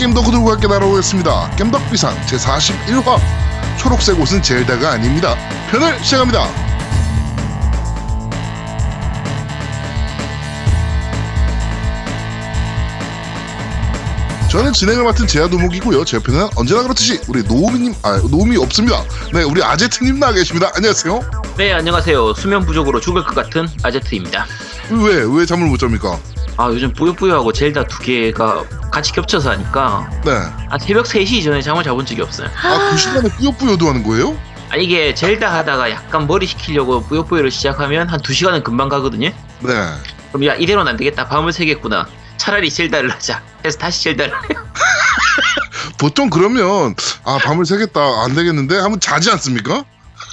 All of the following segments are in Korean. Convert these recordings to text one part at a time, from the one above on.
전국의 게임 덕후들과 함께 날아오겠습니다. 겜덕비상 제41화 초록색 옷은 젤다가 아닙니다. 편을 시작합니다. 저는 진행을 맡은 제아도목이고요. 제 옆에는 언제나 그렇듯이 우리 노우미님, 아 노우미 없습니다. 네, 우리 아제트님 나와 계십니다. 안녕하세요. 네, 안녕하세요. 수면 부족으로 죽을 것 같은 아제트입니다. 왜, 왜 잠을 못 잡니까? 아, 요즘 뿌요뿌요하고 젤다 두 개가 같이 겹쳐서 하니까 네. 아, 새벽 3시 전에 잠을 자본 적이 없어요. 아, 그 시간에 뿌요뿌요도 하는 거예요? 아, 이게 젤다 하다가 약간 머리 식히려고 뿌요뿌요를 시작하면 한 2시간은 금방 가거든요. 네. 그럼 야, 이대로는 안 되겠다. 밤을 새겠구나. 차라리 젤다를 하자. 해서 다시 젤다를 해요. 보통 그러면 아 밤을 새겠다 안 되겠는데 하면 자지 않습니까?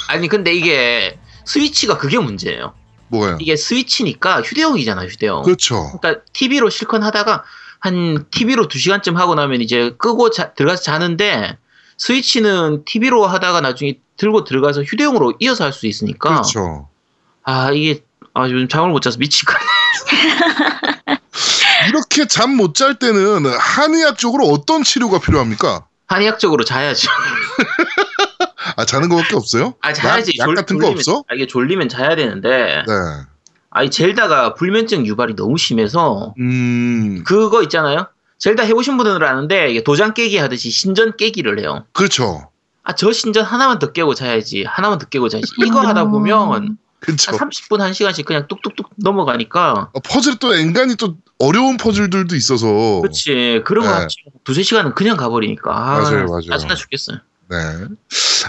아니, 근데 이게 스위치가 그게 문제예요. 뭐예요? 이게 스위치니까 휴대용이잖아, 휴대용. 그렇죠. 그러니까 TV로 실컷 하다가 한 TV로 2시간쯤 하고 나면 이제 끄고 자- 들어가서 자는데 스위치는 TV로 하다가 나중에 들고 들어가서 휴대용으로 이어서 할 수 있으니까 그렇죠. 아 이게 아 요즘 잠을 못 자서 미칠 것 같네. 이렇게 잠 못 잘 때는 한의학 적으로 어떤 치료가 필요합니까? 한의학 적으로 자야죠. 아 자는 거밖에 없어요? 아 자야지. 약, 약 졸- 같은 거 졸리면- 없어? 아, 이게 졸리면 자야 되는데 네. 아이 젤다가 불면증 유발이 너무 심해서 음 그거 있잖아요. 젤다 해보신 분들은 아는데 도장 깨기 하듯이 신전 깨기를 해요. 그렇죠. 아, 저 신전 하나만 더 깨고 자야지. 하나만 더 깨고 자야지. 이거 하다 보면 그렇죠. 한 30분, 1시간씩 그냥 뚝뚝뚝 넘어가니까. 어, 퍼즐 또 엔간히 또 어려운 퍼즐들도 있어서 그렇지. 그런 거 네. 두세 시간은 그냥 가버리니까. 아, 맞아요, 맞아요. 짜증나 죽겠어요. 네.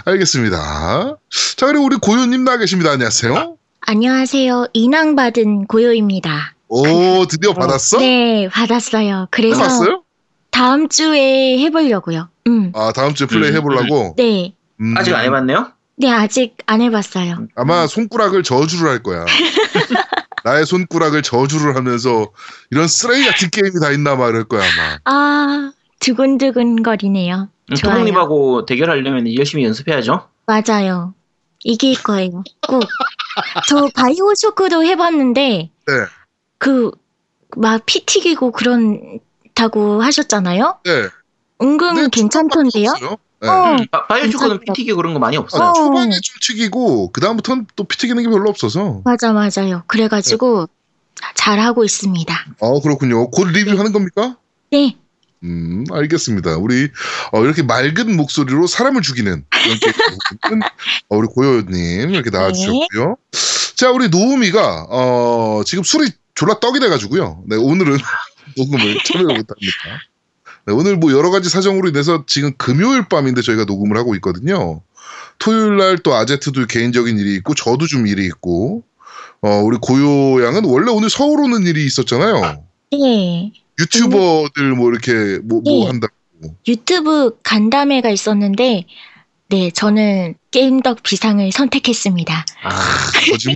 알겠습니다. 자 그리고 우리 고요님 나와 계십니다. 안녕하세요. 안녕하세요. 인왕받은 고요입니다. 오 드디어 받았어? 네, 받았어요. 그래서 받았어요? 다음 주에 해보려고요. 음, 아 다음 주에 플레이 음, 해보려고. 네. 음, 아직 안 해봤네요? 네, 아직 안 해봤어요. 아마 손가락을 저주를 할 거야. 나의 손가락을 저주를 하면서 이런 쓰레기 같은 게임이 다 있나 막 이럴 거야 아마. 아, 두근두근 거리네요. 음, 좋아요. 토목님하고 대결하려면 열심히 연습해야죠. 맞아요. 이길 거예요. 꼭. 저 바이오 쇼크도 해봤는데, 네. 그, 막피 튀기고 그런다고 하셨잖아요? 네. 은근 네, 괜찮던데요? 네. 어, 바, 바이오쇼크는 괜찮다. 피튀기 그런 거 많이 아, 없어요. 어. 초반에 좀 튀기고 그 다음부터는 또 피 튀기는 게 별로 없어서. 맞아, 맞아요. 그래가지고, 잘 하고 있습니다. 어 그렇군요. 곧 리뷰하는 겁니까? 네. 음 알겠습니다. 우리 어, 이렇게 맑은 목소리로 사람을 죽이는 어, 우리 고요님 이렇게 나와주셨고요. 자 우리 노우미가 어, 지금 술이 졸라 떡이 돼가지고요. 네 오늘은 녹음을 참여를 못합니다. 네, 오늘 뭐 여러 가지 사정으로 인해서 지금 금요일 밤인데 저희가 녹음을 하고 있거든요. 토요일 날 또 아제트도 개인적인 일이 있고 저도 좀 일이 있고 어, 우리 고요 양은 원래 오늘 서울 오는 일이 있었잖아요. 네. 유튜버들 뭐 이렇게 뭐, 뭐 네. 한다. 유튜브 간담회가 있었는데, 네, 저는 게임덕 비상을 선택했습니다. 아, 거짓말.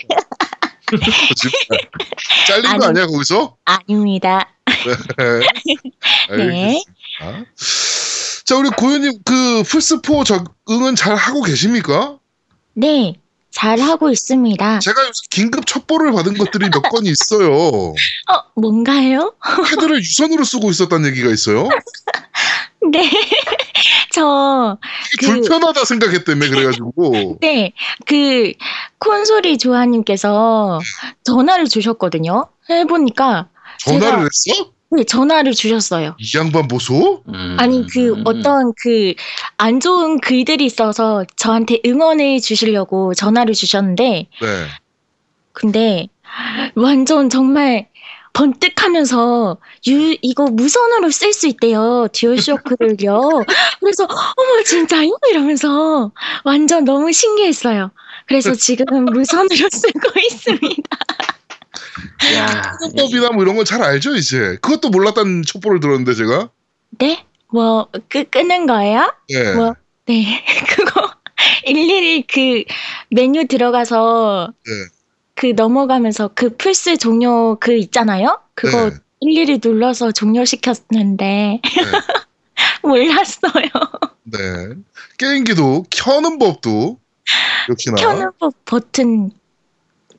거짓말. 잘린 거 아니. 아니야 거기서? 아닙니다. 네. 네. 자 우리 고현님 그 플스4 적응은 잘 하고 계십니까? 네, 잘 하고 있습니다. 제가 요새 긴급 첩보를 받은 것들이 몇 건이 있어요. 어, 뭔가요? 패드를 유선으로 쓰고 있었다는 얘기가 있어요. 네. 저, 그- 불편하다 생각했다며 그래가지고 네, 그, 콘솔이 조아님께서 전화를 주셨거든요. 해보니까, 전화를 했어? 네, 전화를 주셨어요. 이 양반 보소? 음, 아니, 그, 음, 음. 어떤 그, 안 좋은 글들이 있어서 저한테 응원을 주시려고 전화를 주셨는데, 네. 근데, 완전 정말, 번뜩하면서 유 이거 무선으로 쓸 수 있대요 듀얼쇼크를요. 그래서 어머 진짜요? 이러면서 완전 너무 신기했어요. 그래서 지금 무선으로 쓰고 있습니다. 야, 법이나 뭐 이런 건 잘 알죠 이제. 그것도 몰랐다는 첩보를 들었는데 제가. 네? 뭐 끄, 끄는 거예요? 네. 뭐 네 그거 일일이 그 메뉴 들어가서 네. 그 넘어가면서 그 플스 종료 그 있잖아요. 그거 네. 일일이 눌러서 종료시켰는데 네. 몰랐어요. 네. 게임기도 켜는 법도 역시나 켜는 법 버튼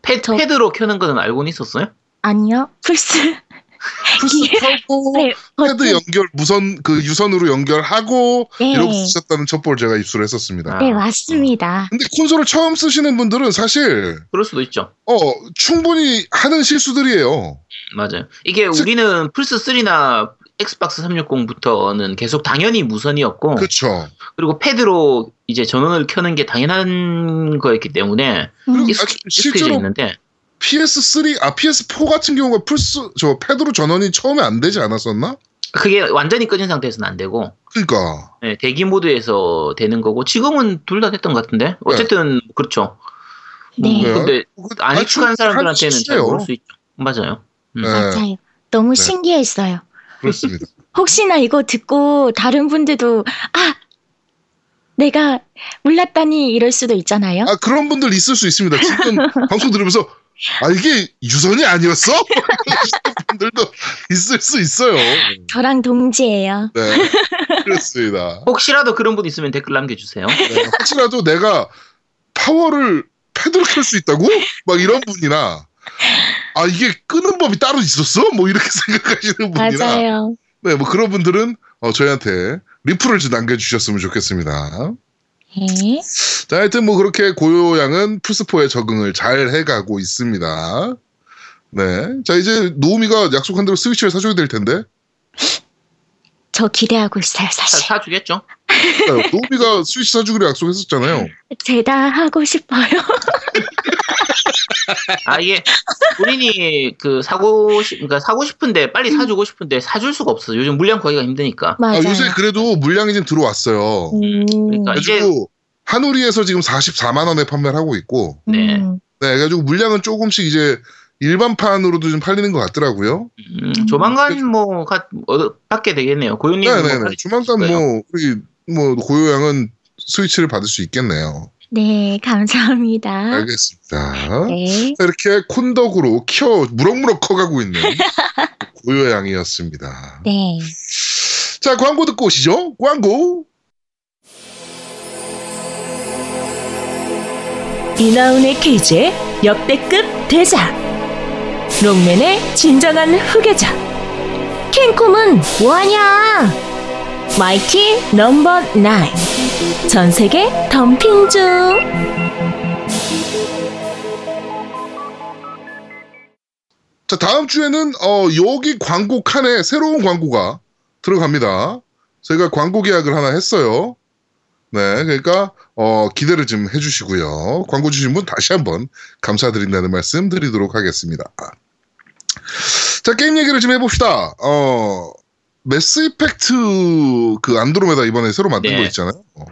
패, 저- 패드로 켜는 거는 알고는 있었어요? 아니요. 플스 플스 켜고 네, 패드. 연결 무선 그 유선으로 연결하고 네. 이러고 쓰셨다는 첩보를 제가 입수를 했었습니다. 아. 네, 맞습니다. 근데 콘솔을 처음 쓰시는 분들은 사실 그럴 수도 있죠. 어 충분히 하는 실수들이에요. 맞아요. 이게 즉- 우리는 플스 3나 엑스박스 360부터는 계속 당연히 무선이었고 그렇죠. 그리고 패드로 이제 전원을 켜는 게 당연한 거였기 때문에 음, 그리고 익숙- 아, 실제로 있는데 PS3 아 PS4 같은 경우가 플스 저 패드로 전원이 처음에 안 되지 않았었나? 그게 완전히 꺼진 상태에서는 안 되고 그러니까 네, 대기 모드에서 되는 거고 지금은 둘 다 됐던 것 같은데 어쨌든 그렇죠. 네. 네. 근데 안 아, 익숙한 사람들한테는 잘. 모를 수 있죠. 맞아요. 음. 네. 맞아요. 너무 네. 신기했어요. 그렇습니다. 혹시나 이거 듣고 다른 분들도 아 내가 몰랐다니 이럴 수도 있잖아요. 아 그런 분들 있을 수 있습니다. 지금 방송 들으면서 아 이게 유선이 아니었어? 분들도 있을 수 있어요. 저랑 동지예요. 네 그렇습니다. 혹시라도 그런 분 있으면 댓글 남겨주세요. 네, 혹시라도 내가 파워를 패드로 켤 수 있다고? 막 이런 분이나 아 이게 끄는 법이 따로 있었어? 뭐 이렇게 생각하시는 분이나 맞아요. 네, 뭐 그런 분들은 어, 저희한테 리플을 좀 남겨주셨으면 좋겠습니다. 네. 자, 하여튼 뭐 그렇게 고요양은 플스4에 적응을 잘 해가고 있습니다. 네. 자, 이제 노우미가 약속한 대로 스위치를 사줘야 될 텐데. 저 기대하고 있어요, 사, 사실. 사주겠죠? 네, 노우미가 스위치 사주기로 약속했었잖아요. 제가 하고 싶어요. 아 이게 본인이 그 사고 싶 그러니까 사고 싶은데 빨리 사주고 싶은데 사줄 수가 없어. 요즘 물량 구하기가 힘드니까. 아, 맞아요. 요새 그래도 물량이 좀 들어왔어요. 음, 그러니까 그래가지고 한우리에서 지금 44만 원에 판매를 하고 있고, 네. 음, 네, 그래가지고 물량은 조금씩 이제 일반판으로도 좀 팔리는 것 같더라고요. 음, 조만간 뭐 가, 어, 받게 되겠네요. 고윤님 뭐 네네네. 빨리 조만간 주실 거예요. 뭐 우리 뭐 고요양은 스위치를 받을 수 있겠네요. 네, 감사합니다. 알겠습니다. 네. 이렇게 콘덕으로 키워 무럭무럭 커가고 있는 고요양이었습니다. 네. 자 광고 듣고 오시죠. 광고. 이나운의 케이지의 역대급 대작 롱맨의 진정한 후계자 캔콤은 뭐하냐 마이티 넘버 나인 전세계 덤핑 중 자 다음 주에는 어 여기 광고 칸에 새로운 광고가 들어갑니다. 저희가 광고 계약을 하나 했어요. 네, 그러니까 어 기대를 좀 해주시고요. 광고 주신 분 다시 한번 감사드린다는 말씀 드리도록 하겠습니다. 자 게임 얘기를 좀 해봅시다. 어 매스 이펙트 그 안드로메다 이번에 새로 만든 네. 거 있잖아요. 어,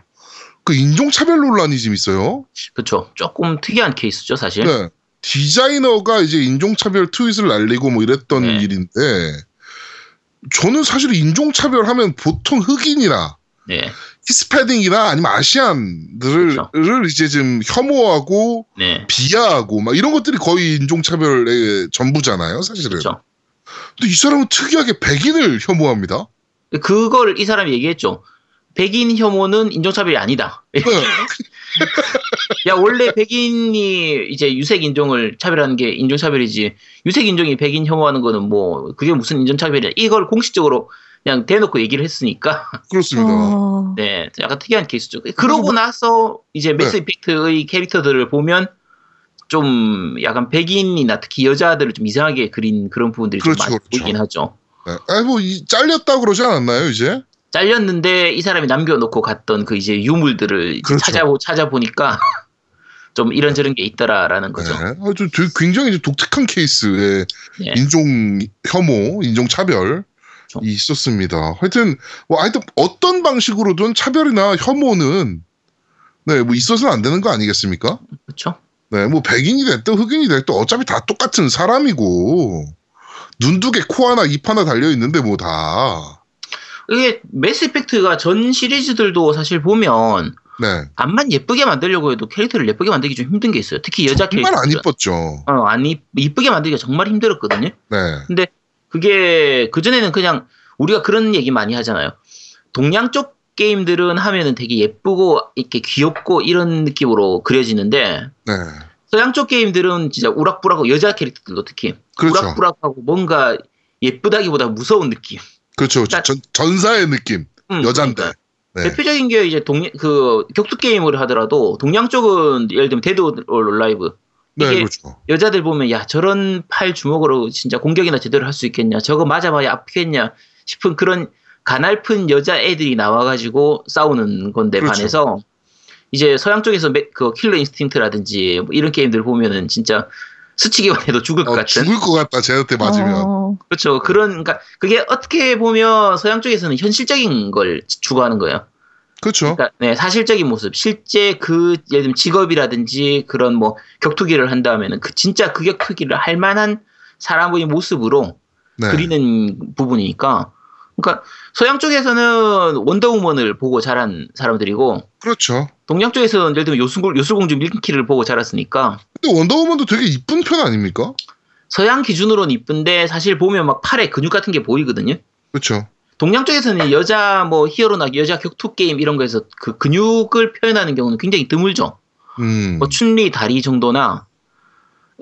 그 인종차별 논란이 좀 있어요. 그렇죠. 조금 특이한 케이스죠, 사실. 네. 디자이너가 이제 인종차별 트윗을 날리고 뭐 이랬던 네. 일인데, 저는 사실 인종차별 하면 보통 흑인이나 네. 히스패딩이나 아니면 아시안들을 그렇죠. 이제 좀 혐오하고 네. 비하하고 막 이런 것들이 거의 인종차별의 전부잖아요, 사실은. 그렇죠. 근데 이 사람은 특이하게 백인을 혐오합니다. 그걸 이 사람이 얘기했죠. 백인 혐오는 인종차별이 아니다. 네. 야, 원래 백인이 이제 유색 인종을 차별하는 게 인종차별이지. 유색 인종이 백인 혐오하는 거는 뭐, 그게 무슨 인종차별이야. 이걸 공식적으로 그냥 대놓고 얘기를 했으니까. 그렇습니다. 어, 네. 약간 특이한 케이스죠. 그러고 나서 이제 매스 네. 이펙트의 캐릭터들을 보면 좀 약간 백인이나 특히 여자들을 좀 이상하게 그린 그런 부분들이 그렇죠, 좀 많이 그렇죠. 보이긴 하죠. 네. 아니, 뭐, 이- 잘렸다고 그러지 않았나요, 이제? 잘렸는데 이 사람이 남겨놓고 갔던 그 이제 유물들을 이제 그렇죠. 찾아보, 찾아보니까 좀 이런저런 게 있더라라는 거죠. 네. 아주 굉장히 이제 독특한 케이스의 네. 인종 혐오, 인종 차별이 그렇죠. 있었습니다. 하여튼 뭐 하여튼 어떤 방식으로든 차별이나 혐오는 네, 뭐 있어서는 안 되는 거 아니겠습니까? 그렇죠. 네, 뭐 백인이 됐든 흑인이 됐든 어차피 다 똑같은 사람이고 눈두 개, 코 하나, 입 하나 달려 있는데 뭐 다. 이게 매스 이펙트가 전 시리즈들도 사실 보면 네. 앞만 예쁘게 만들려고 해도 캐릭터를 예쁘게 만들기 좀 힘든 게 있어요. 특히 여자 정말 캐릭터. 안 이뻤죠. 어, 안 이, 이쁘게 만들기가 정말 힘들었거든요. 네. 그게 그전에는 그냥 우리가 그런 얘기 많이 하잖아요. 동양 쪽 게임들은 하면은 되게 예쁘고 이렇게 귀엽고 이런 느낌으로 그려지는데 네. 서양 쪽 게임들은 진짜 우락부락하고 여자 캐릭터들도 특히 그렇죠. 우락부락하고 뭔가 예쁘다기보다 무서운 느낌. 그렇죠. 그러니까- 전, 전사의 느낌. 음, 여잔데. 그러니까 네. 대표적인 게 이제 동, 그 격투 게임을 하더라도 동양 쪽은 예를 들면 Dead or Alive 네, 이게- 그렇죠. 여자들 보면 야 저런 팔 주먹으로 진짜 공격이나 제대로 할 수 있겠냐 저거 맞아봐야 아프겠냐 싶은 그런 가날픈 여자 애들이 나와가지고 싸우는 건데 그렇죠. 반해서 이제 서양 쪽에서 메- 그 Killer Instinct라든지 뭐 이런 게임들 보면은 진짜 스치기만 해도 죽을 것 어, 같은 죽을 것 같다. 쟤한테 맞으면. 어, 그렇죠 그런 그러니까 그게 어떻게 보면 서양 쪽에서는 현실적인 걸 추구하는 거예요. 그렇죠. 그러니까 네, 사실적인 모습. 실제 그 예를 들면 직업이라든지 그런 뭐 격투기를 한다면은 그 진짜 그 격투기를 할 만한 사람의 모습으로 네. 그리는 부분이니까. 그러니까 서양 쪽에서는 원더우먼을 보고 자란 사람들이고 그렇죠. 동양 쪽에서는 예를 들면 요술, 요술공주 밀키를 보고 자랐으니까 근데 원더우먼도 되게 이쁜 편 아닙니까? 서양 기준으로는 이쁜데 사실 보면 막 팔에 근육 같은 게 보이거든요. 그렇죠. 동양 쪽에서는 여자 뭐 히어로나 여자 격투 게임 이런 거에서 그 근육을 표현하는 경우는 굉장히 드물죠. 음. 뭐 춘리 다리 정도나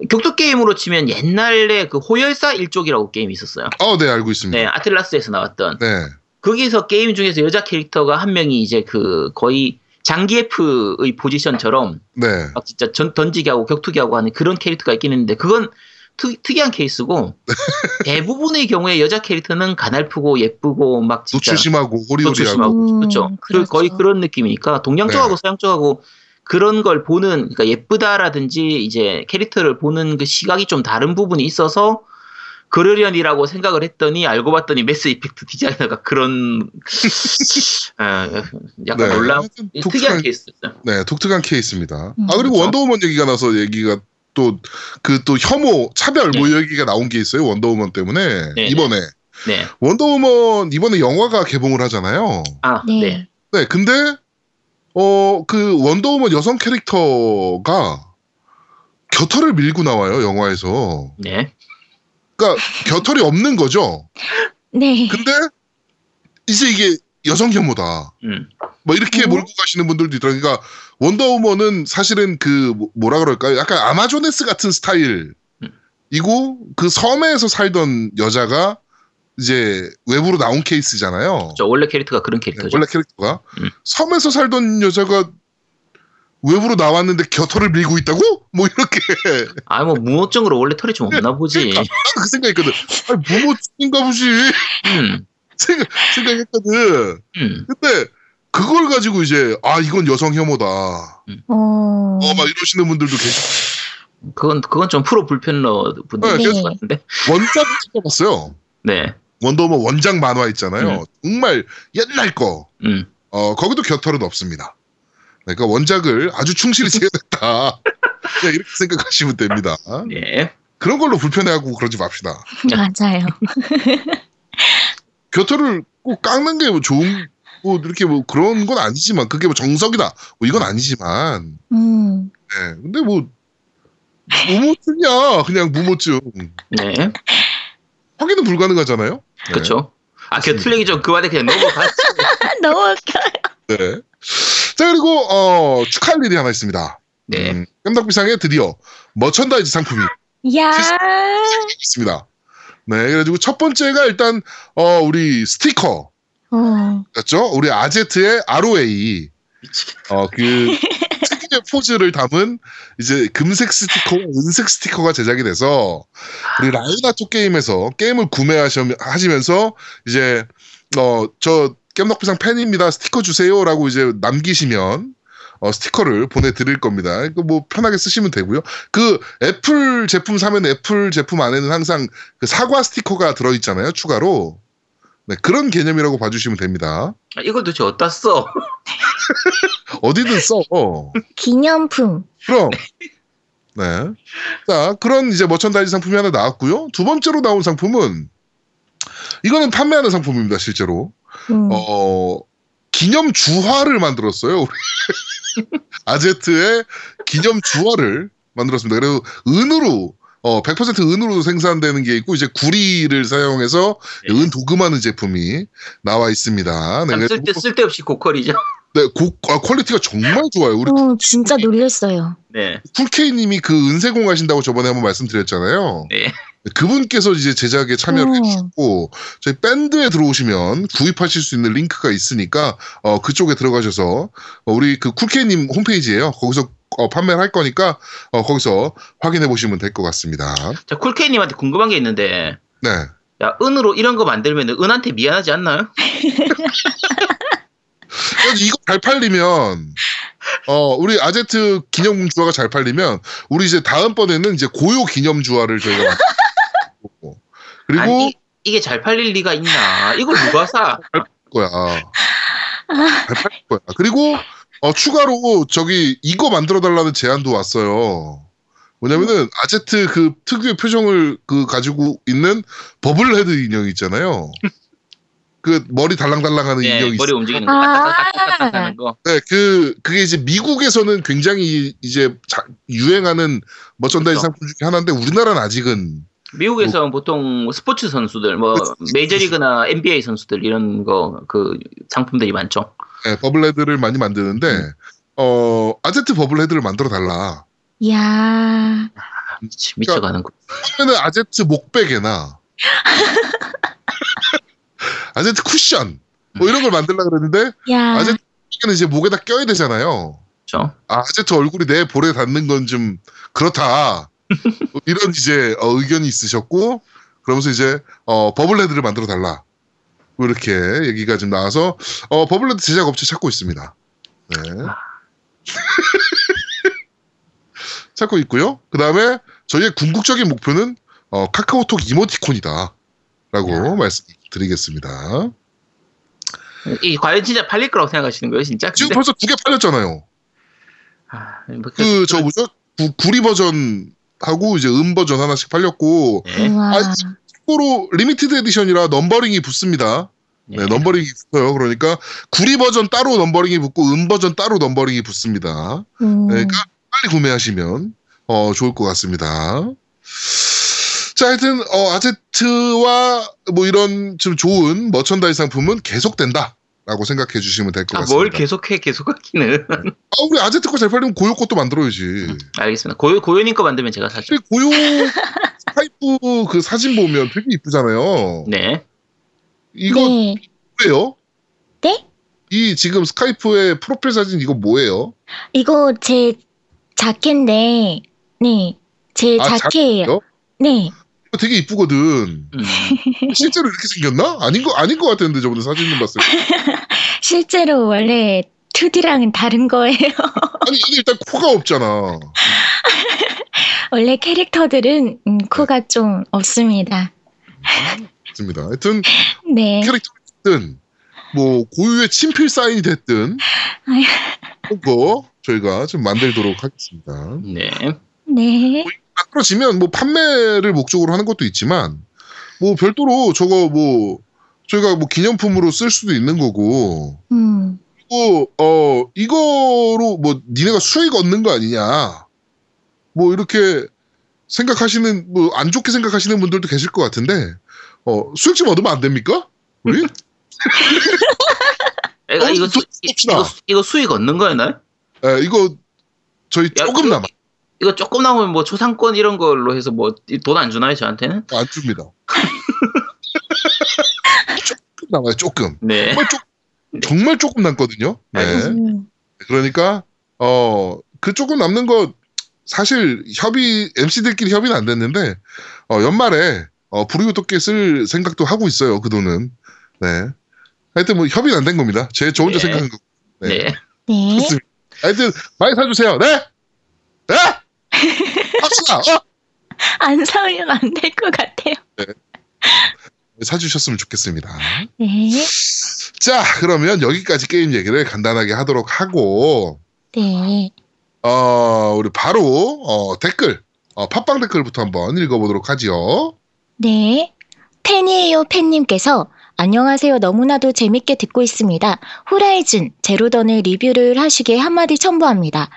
격투 게임으로 치면 옛날에 그 호혈사 일족이라고 게임이 있었어요. 어, 네, 알고 있습니다. 네, 아틀라스에서 나왔던 네. 거기서 게임 중에서 여자 캐릭터가 한 명이 이제 그 거의 장기예프의 포지션처럼 네. 막 진짜 전, 던지기 하고 격투기 하고 하는 그런 캐릭터가 있긴 했는데 그건 특, 특이한 케이스고 대부분의 경우에 여자 캐릭터는 가날프고 예쁘고 막 진짜 노출심하고 호리호리하고. 음, 그렇죠. 그 그렇죠. 거의 그런 느낌이니까 동양 네. 쪽하고 서양 쪽하고 그런 걸 보는 그러니까 예쁘다라든지 이제 캐릭터를 보는 그 시각이 좀 다른 부분이 있어서 그러려니라고 생각을 했더니 알고 봤더니 Mass Effect 디자이너가 그런 아, 약간 네. 놀라운 특이한 케이스였어요. 네, 독특한 케이스입니다. 음, 아, 그리고 그렇죠. 원더우먼 얘기가 나서 얘기가 또, 그 또 혐오, 차별 뭐 네. 얘기가 나온 게 있어요. 원더우먼 때문에. 네, 이번에. 네. 원더우먼 이번에 영화가 개봉을 하잖아요. 아, 네. 네. 네, 근데, 어, 그 원더우먼 여성 캐릭터가 겨털을 밀고 나와요, 영화에서. 네. 그러니까 겨털이 없는 거죠. 네. 근데 이제 이게 여성 혐오다. 음. 뭐 이렇게 어? 몰고 가시는 분들도 있더라고요. 그러니까 원더우먼은 사실은 그 뭐- 뭐라 그럴까요? 약간 아마조네스 같은 스타일이고 그 섬에서 살던 여자가 이제 외부로 나온 케이스잖아요. 저 원래 캐릭터가 그런 네, 캐릭터죠. 원래 캐릭터가 음. 섬에서 살던 여자가 외부로 나왔는데 겨털을 밀고 있다고? 뭐 이렇게 아, 뭐 무호증으로 원래 털이 좀 없나 보지. 나는 그 생각했거든. 아니 무모인가 보지 음. 생각 생각했거든. 음. 근데 그걸 가지고 이제 아 이건 여성 혐오다. 어. 어 막 이러시는 분들도 계시. 그건 그건 좀 프로 불편러 분들 네, 네. 것 같은데. 원작 찾아봤어요. 네. 원더우먼 원작 만화 있잖아요. 정말 옛날 거. 음. 어 거기도 겨털은 없습니다. 그러니까 원작을 아주 충실히 세웠다. 네, 이렇게 생각하시면 됩니다. 네. 그런 걸로 불편해하고 그러지 맙시다. 맞아요. 겨털을 꼭 깎는 게뭐 좋은 뭐 이렇게 뭐 그런 건 아니지만 그게 뭐 정석이다. 뭐 이건 아니지만. 음. 네. 근데 뭐 무모증이야. 그냥 무모증. 네. 확인은 불가능하잖아요. 네. 그렇죠. 아, 좀 그만해 그냥. 너무 웃겨. 네. 자 그리고 어 축하할 일이 하나 있습니다. 네. 음, 겜덕비상에 드디어 merchandise 상품이 야. 있습니다. 네, 그래가지고 첫 번째가 일단 어 우리 스티커 어. 였죠. 우리 아제트의 ROA 어그 특유의 포즈를 담은 이제 금색 스티커, 은색 스티커가 제작이 돼서 우리 라이나 쪽 게임에서 게임을 구매하시면서 이제 어 저 겜덕비상 팬입니다 스티커 주세요라고 이제 남기시면 어, 스티커를 보내드릴 겁니다. 이거 뭐 편하게 쓰시면 되고요. 그 애플 제품 사면 애플 제품 안에는 항상 그 사과 스티커가 들어있잖아요. 추가로. 네, 그런 개념이라고 봐주시면 됩니다. 아, 이걸 도대체 어디다 써? 어디든 써. 어. 기념품. 그럼. 네. 자, 그런 이제 머천다이즈 상품이 하나 나왔고요. 두 번째로 나온 상품은 이거는 판매하는 상품입니다, 실제로. 음. 어, 기념 주화를 만들었어요. 우리 아제트의 기념 주화를 만들었습니다. 그래서 은으로 어, 100% 은으로 생산되는 게 있고 이제 구리를 사용해서 네. 은 도금하는 제품이 나와 있습니다. 네, 쓸데 쓸데없이 고퀄이죠. 네, 고, 아, 퀄리티가 정말 좋아요. 우리 어, 진짜 놀랬어요. 네. 쿨케이님이 그 은세공 하신다고 저번에 한번 말씀드렸잖아요. 네. 그분께서 이제 제작에 참여를 음. 해주셨고 저희 밴드에 들어오시면 구입하실 수 있는 링크가 있으니까 어, 그쪽에 들어가셔서 어, 우리 그 쿨케이님 홈페이지에요. 거기서 어, 판매를 할 거니까 어, 거기서 확인해 보시면 될 것 같습니다. 자, 쿨케이님한테 궁금한 게 있는데, 네. 야, 은으로 이런 거 만들면 은한테 미안하지 않나요? 이거 잘 팔리면 어 우리 아제트 기념 주화가 잘 팔리면 우리 이제 다음번에는 이제 고요 기념 주화를 저희가 그리고 아니, 이, 게 잘 팔릴 리가 있나? 이걸 누가 사? 거야. 잘 팔릴 거야. 그리고 어, 추가로 저기 이거 만들어 달라는 제안도 왔어요. 뭐냐면은 아제트 그 특유의 표정을 그 가지고 있는 버블헤드 인형 있잖아요. 그 머리 달랑달랑하는 네, 인형이 머리 있어요. 움직이는 거, 아. 까딱까딱까딱 하는 거. 네, 그 그게 이제 미국에서는 굉장히 이제 자- 유행하는 머천다이즈 그렇죠. 상품 중에 하나인데 우리나라는 아직은 미국에서는 보통 스포츠 선수들, 뭐, 그치. 메이저리그나 NBA 선수들 이런 거, 그, 상품들이 많죠. 네, bobblehead를 많이 만드는데 어 아제트 버블헤드를 만들어 달라. 이야. 미치, 미쳐가는 거. 그러면은 아제트 목베개나 아제트 쿠션 뭐 이런 걸 만들라 그랬는데 야. 아제트 목베개는 이제 목에다 껴야 되잖아요. 그렇죠? 아, 아제트 얼굴이 내 볼에 닿는 건 좀 그렇다. 뭐 이런 이제 어, 의견이 있으셨고 그러면서 이제 어, bobblehead를 만들어 달라. 뭐 이렇게 얘기가 좀 나와서 어, bobblehead 제작 업체 찾고 있습니다. 네. 찾고 있고요. 그 다음에 저희의 궁극적인 목표는 어, 카카오톡 이모티콘이다. 라고 말씀드리겠습니다. 이 과연 진짜 팔릴 거라고 생각하시는 거예요, 진짜? 지금 근데- 벌써 두 개 팔렸잖아요. 아, 뭐 그, 저 뭐죠? 구, 구리 버전 하고 이제 음 버전 하나씩 팔렸고, 네. 아, 참고로 limited edition이라 numbering이 붙습니다. 네, 네. numbering이 붙어요. 그러니까 구리 버전 따로 numbering이 붙고 음 버전 따로 numbering이 붙습니다. 음. 그러니까 빨리 구매하시면 어, 좋을 것 같습니다. 자, 하여튼 어, 아제트와 뭐 이런 좀 좋은 머천다이 상품은 계속된다 라고 생각해 주시면 될것 아, 같습니다. 뭘 계속해, 계속하기는. 아, 우리 아제트 거 잘 팔리면 고요 것도 만들어야지. 음. 알겠습니다. 고요, 고요님 거 만들면 제가 사죠. 근데 고요 스카이프 그 사진 보면 되게 이쁘잖아요. 네. 이거 네. 뭐예요? 네? 이 지금 스카이프의 프로필 사진 이거 뭐예요? 이거 제 자켓인데, 네. 제 아, 자켓예요. 자켓이요? 네. 되게 이쁘거든. 음. 실제로 이렇게 생겼나? 아닌 거 아닌 것 같았는데 저번에 사진을 봤을 때. 실제로 원래 2D랑은 다른 거예요. 아니 이게 일단 코가 없잖아. 원래 캐릭터들은 음, 코가 좀 없습니다. 맞습니다. 하여튼 네. 캐릭터든 뭐 고유의 친필 사인이 됐든. 그거 저희가 좀 만들도록 하겠습니다. 네. 네. 만들어지면 뭐 판매를 목적으로 하는 것도 있지만 뭐 별도로 저거 뭐 저희가 뭐 기념품으로 쓸 수도 있는 거고 음. 뭐, 어, 이거로 뭐, 니네가 수익 얻는 거 아니냐. 뭐, 이렇게 생각하시는, 뭐, 안 좋게 생각하시는 분들도 계실 것 같은데, 어, 수익 좀 얻으면 안 됩니까? 우리? 이거, 어, 이거, 좀 수. 이거, 수- 이거 수익 얻는 거였나요? 에, 이거, 저희 야, 조금 이거- 남아. 이거 조금 나오면 뭐 초상권 이런 걸로 해서 뭐 돈 안 주나요, 저한테는? 안 줍니다. 조금 남아요, 조금. 네. 정말 조금, 정말 조금 남거든요. 네. 알겠습니다. 음. 그러니까, 어, 그 조금 남는 거, 사실 협의, MC들끼리 협의는 안 됐는데, 어, 연말에, 어, 부르고 토끼 쓸 생각도 하고 있어요, 그 돈은. 네. 하여튼 뭐 협의는 안 된 겁니다. 제, 저 혼자 네. 생각한 거. 네. 네. 네. 좋습니다. 하여튼, 많이 사주세요. 네! 네! 합시다! 어? 안 사면 안 될 것 같아요. 사주셨으면 좋겠습니다. 네. 자, 그러면 여기까지 게임 얘기를 간단하게 하도록 하고, 네. 어, 우리 바로, 어, 댓글, 어, 팟빵 댓글부터 한번 읽어보도록 하지요. 네. 팬이에요 팬님께서 안녕하세요. 너무나도 재밌게 듣고 있습니다. 호라이즌 제로던의 리뷰를 하시기에 한마디 첨부합니다.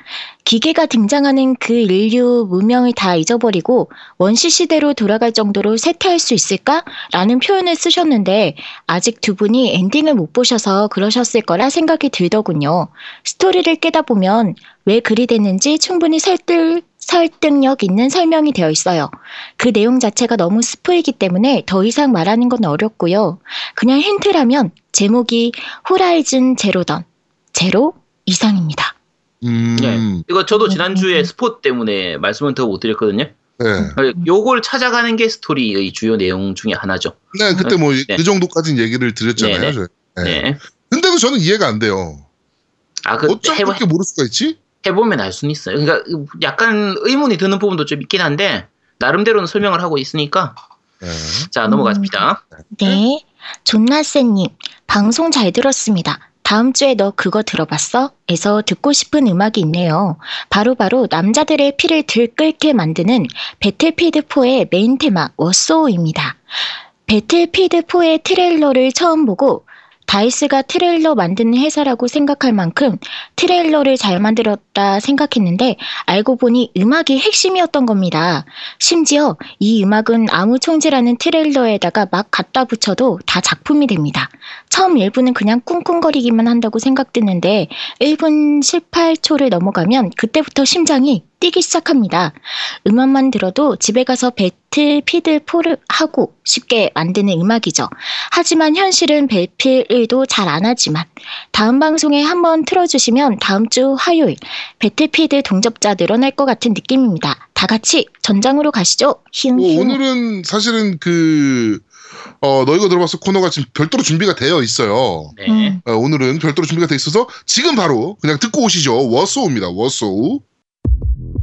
기계가 등장하는 그 인류 문명을 다 잊어버리고 원시 시대로 돌아갈 정도로 쇠퇴할 수 있을까? 라는 표현을 쓰셨는데 아직 두 분이 엔딩을 못 보셔서 그러셨을 거라 생각이 들더군요. 스토리를 깨다 보면 왜 그리 됐는지 충분히 설득, 설득력 있는 설명이 되어 있어요. 그 내용 자체가 너무 스포이기 때문에 더 이상 말하는 건 어렵고요. 그냥 힌트라면 제목이 호라이즌 제로던 제로 이상입니다. 음, 네. 네. 이거 저도 음, 지난주에 음. 스포 때문에 말씀을 더 못 드렸거든요. 네. 요걸 찾아가는 게 스토리의 주요 내용 중에 하나죠. 네, 그때 뭐그 네. 정도까지는 얘기를 드렸잖아요. 네, 네. 네. 네. 근데도 저는 이해가 안 돼요. 아, 그, 어쩜 해보, 그렇게 모를 수가 있지? 해보면 알 수는 있어요. 그러니까 약간 의문이 드는 부분도 좀 있긴 한데, 나름대로는 설명을 하고 있으니까. 네. 자, 넘어갑니다. 네. 존나세님, 방송 잘 들었습니다. 다음 주에 너 그거 들어봤어? 에서 듣고 싶은 음악이 있네요. 바로바로 남자들의 피를 들끓게 만드는 배틀피드4의 메인 테마, Warsaw입니다. 배틀필드4의 트레일러를 처음 보고 다이스가 트레일러 만드는 회사라고 생각할 만큼 트레일러를 잘 만들었다 생각했는데 알고 보니 음악이 핵심이었던 겁니다. 심지어 이 음악은 아무 총질하는 트레일러에다가 막 갖다 붙여도 다 작품이 됩니다. 처음 1부는 그냥 쿵쿵거리기만 한다고 생각드는데 1분 18초를 넘어가면 그때부터 심장이 뛰기 시작합니다. 음악만 들어도 집에 가서 배틀피드 4를 하고 쉽게 만드는 음악이죠. 하지만 현실은 배필도 잘 안 하지만 다음 방송에 한번 틀어주시면 다음 주 화요일 배틀피드 동접자 늘어날 것 같은 느낌입니다. 다 같이 전장으로 가시죠. 히응 뭐. 오늘은 사실은 그, 어, 너 이거 들어봤어 코너가 지금 별도로 준비가 되어 있어요. 네. 음. 어, 오늘은 별도로 준비가 되어 있어서 지금 바로 그냥 듣고 오시죠. 워소우입니다. 워소우. Thank you.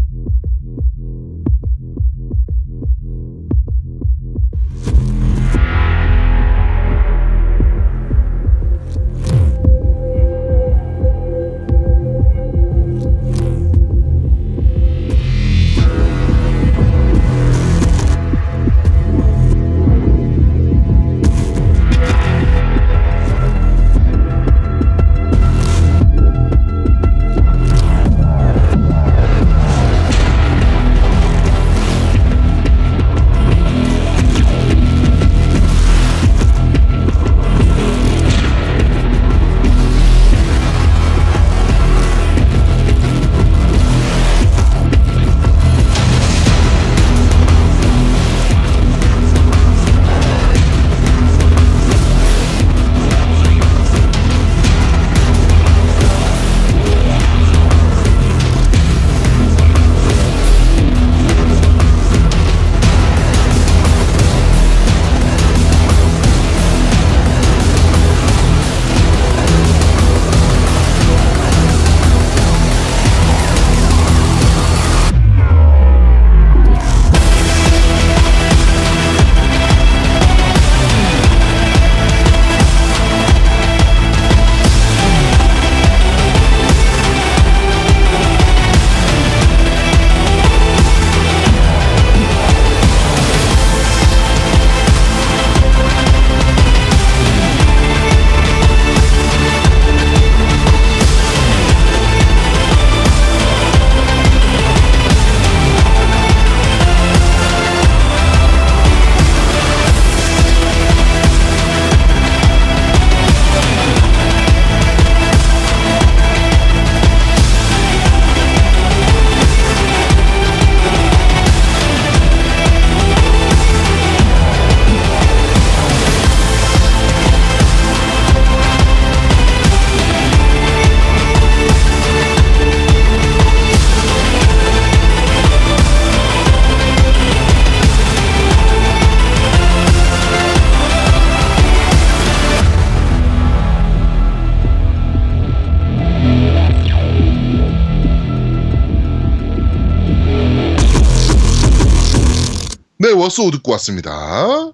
네, Warsaw 듣고 왔습니다.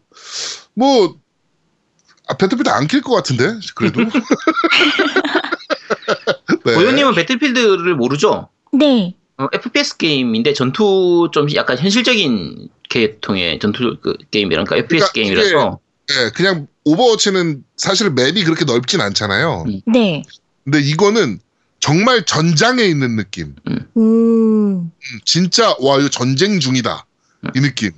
뭐, 아, 배틀필드 안 킬 것 같은데, 그래도. 네. 고현님은 배틀필드를 모르죠? 네. 어, FPS 게임인데 전투 좀 약간 현실적인 계통의 전투 그 게임이랄까 FPS 그러니까 게임이라서 네, 그냥 오버워치는 사실 map이 그렇게 넓진 않잖아요. 음. 네. 근데 이거는 정말 전장에 있는 느낌. 음. 음, 진짜, 와, 이거 전쟁 중이다. 이 느낌.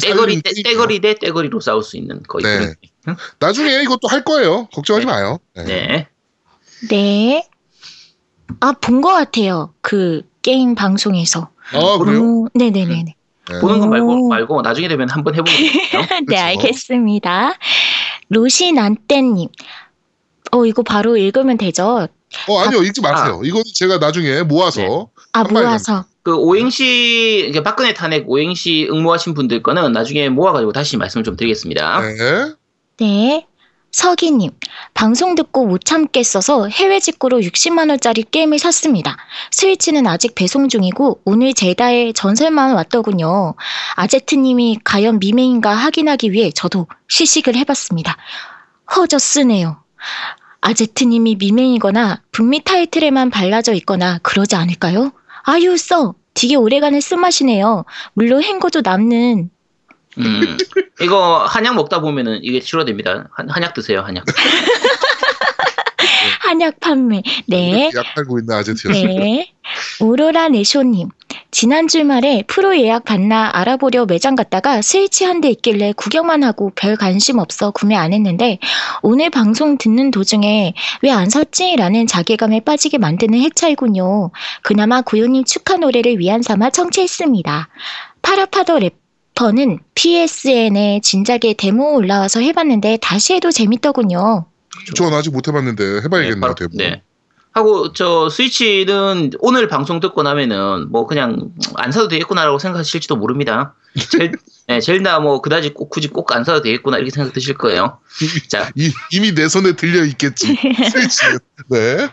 떼거리 떼, 떼거리 대 떼거리로 싸울 수 있는 거의 네. 그런. 나중에 이것도 할 거예요. 걱정하지 마요. 네. 네. 네. 아, 본 것 같아요. 그 게임 방송에서. 아, 그래요? 오, 네네네네. 네. 보는 거 말고 오. 말고 나중에 되면 한번 해보겠네요. 네, 그렇죠. 알겠습니다. 로시난떼님. 어, 이거 바로 읽으면 되죠? 어, 아니요, 읽지 마세요. 이거는 제가 나중에 모아서. 아, 한 마리 모아서. 그 오행시 이게 박근혜 탄핵 오행시 응모하신 분들 거는 나중에 모아가지고 다시 말씀 좀 드리겠습니다. 네. 네. 서기님, 방송 듣고 못 참겠어서 해외 직구로 60만원짜리 게임을 샀습니다. 스위치는 아직 배송 중이고 오늘 제다에 전설만 왔더군요. 아제트님이 과연 미맹인가 확인하기 위해 저도 시식을 해봤습니다. 허저 쓰네요. 아제트님이 미맹이거나 북미 타이틀에만 발라져 있거나 그러지 않을까요? 아유, 써! 되게 오래가는 쓴맛이네요. 물론 행거도 남는 음, 이거 한약 먹다 보면은 이게 치료됩니다. 한, 한약 드세요, 한약. 한약 판매. 네. 약 팔고 있는 아제트였습니다. 네. 오로라 네쇼님. 지난 주말에 프로 예약 받나 알아보려 매장 갔다가 스위치 한 대 있길래 구경만 하고 별 관심 없어 구매 안 했는데 오늘 방송 듣는 도중에 왜 안 샀지? 라는 자괴감에 빠지게 만드는 해차이군요. 그나마 고요님 축하 노래를 위한 삼아 청취했습니다. 파라파더 래퍼는 PSN에 진작에 데모 올라와서 해봤는데 다시 해도 재밌더군요. 전 아직 못 해봤는데 해봐야겠네요, 바로- 대본. 네. 하고 저 스위치는 오늘 방송 듣고 나면은 뭐 그냥 안 사도 되겠구나라고 생각하실지도 모릅니다. 젤, 네, 젤다 뭐 그다지 꼭 굳이 꼭 안 사도 되겠구나 이렇게 생각 드실 거예요. 자, 이, 이미 내 손에 들려 있겠지. 스위치는. 네.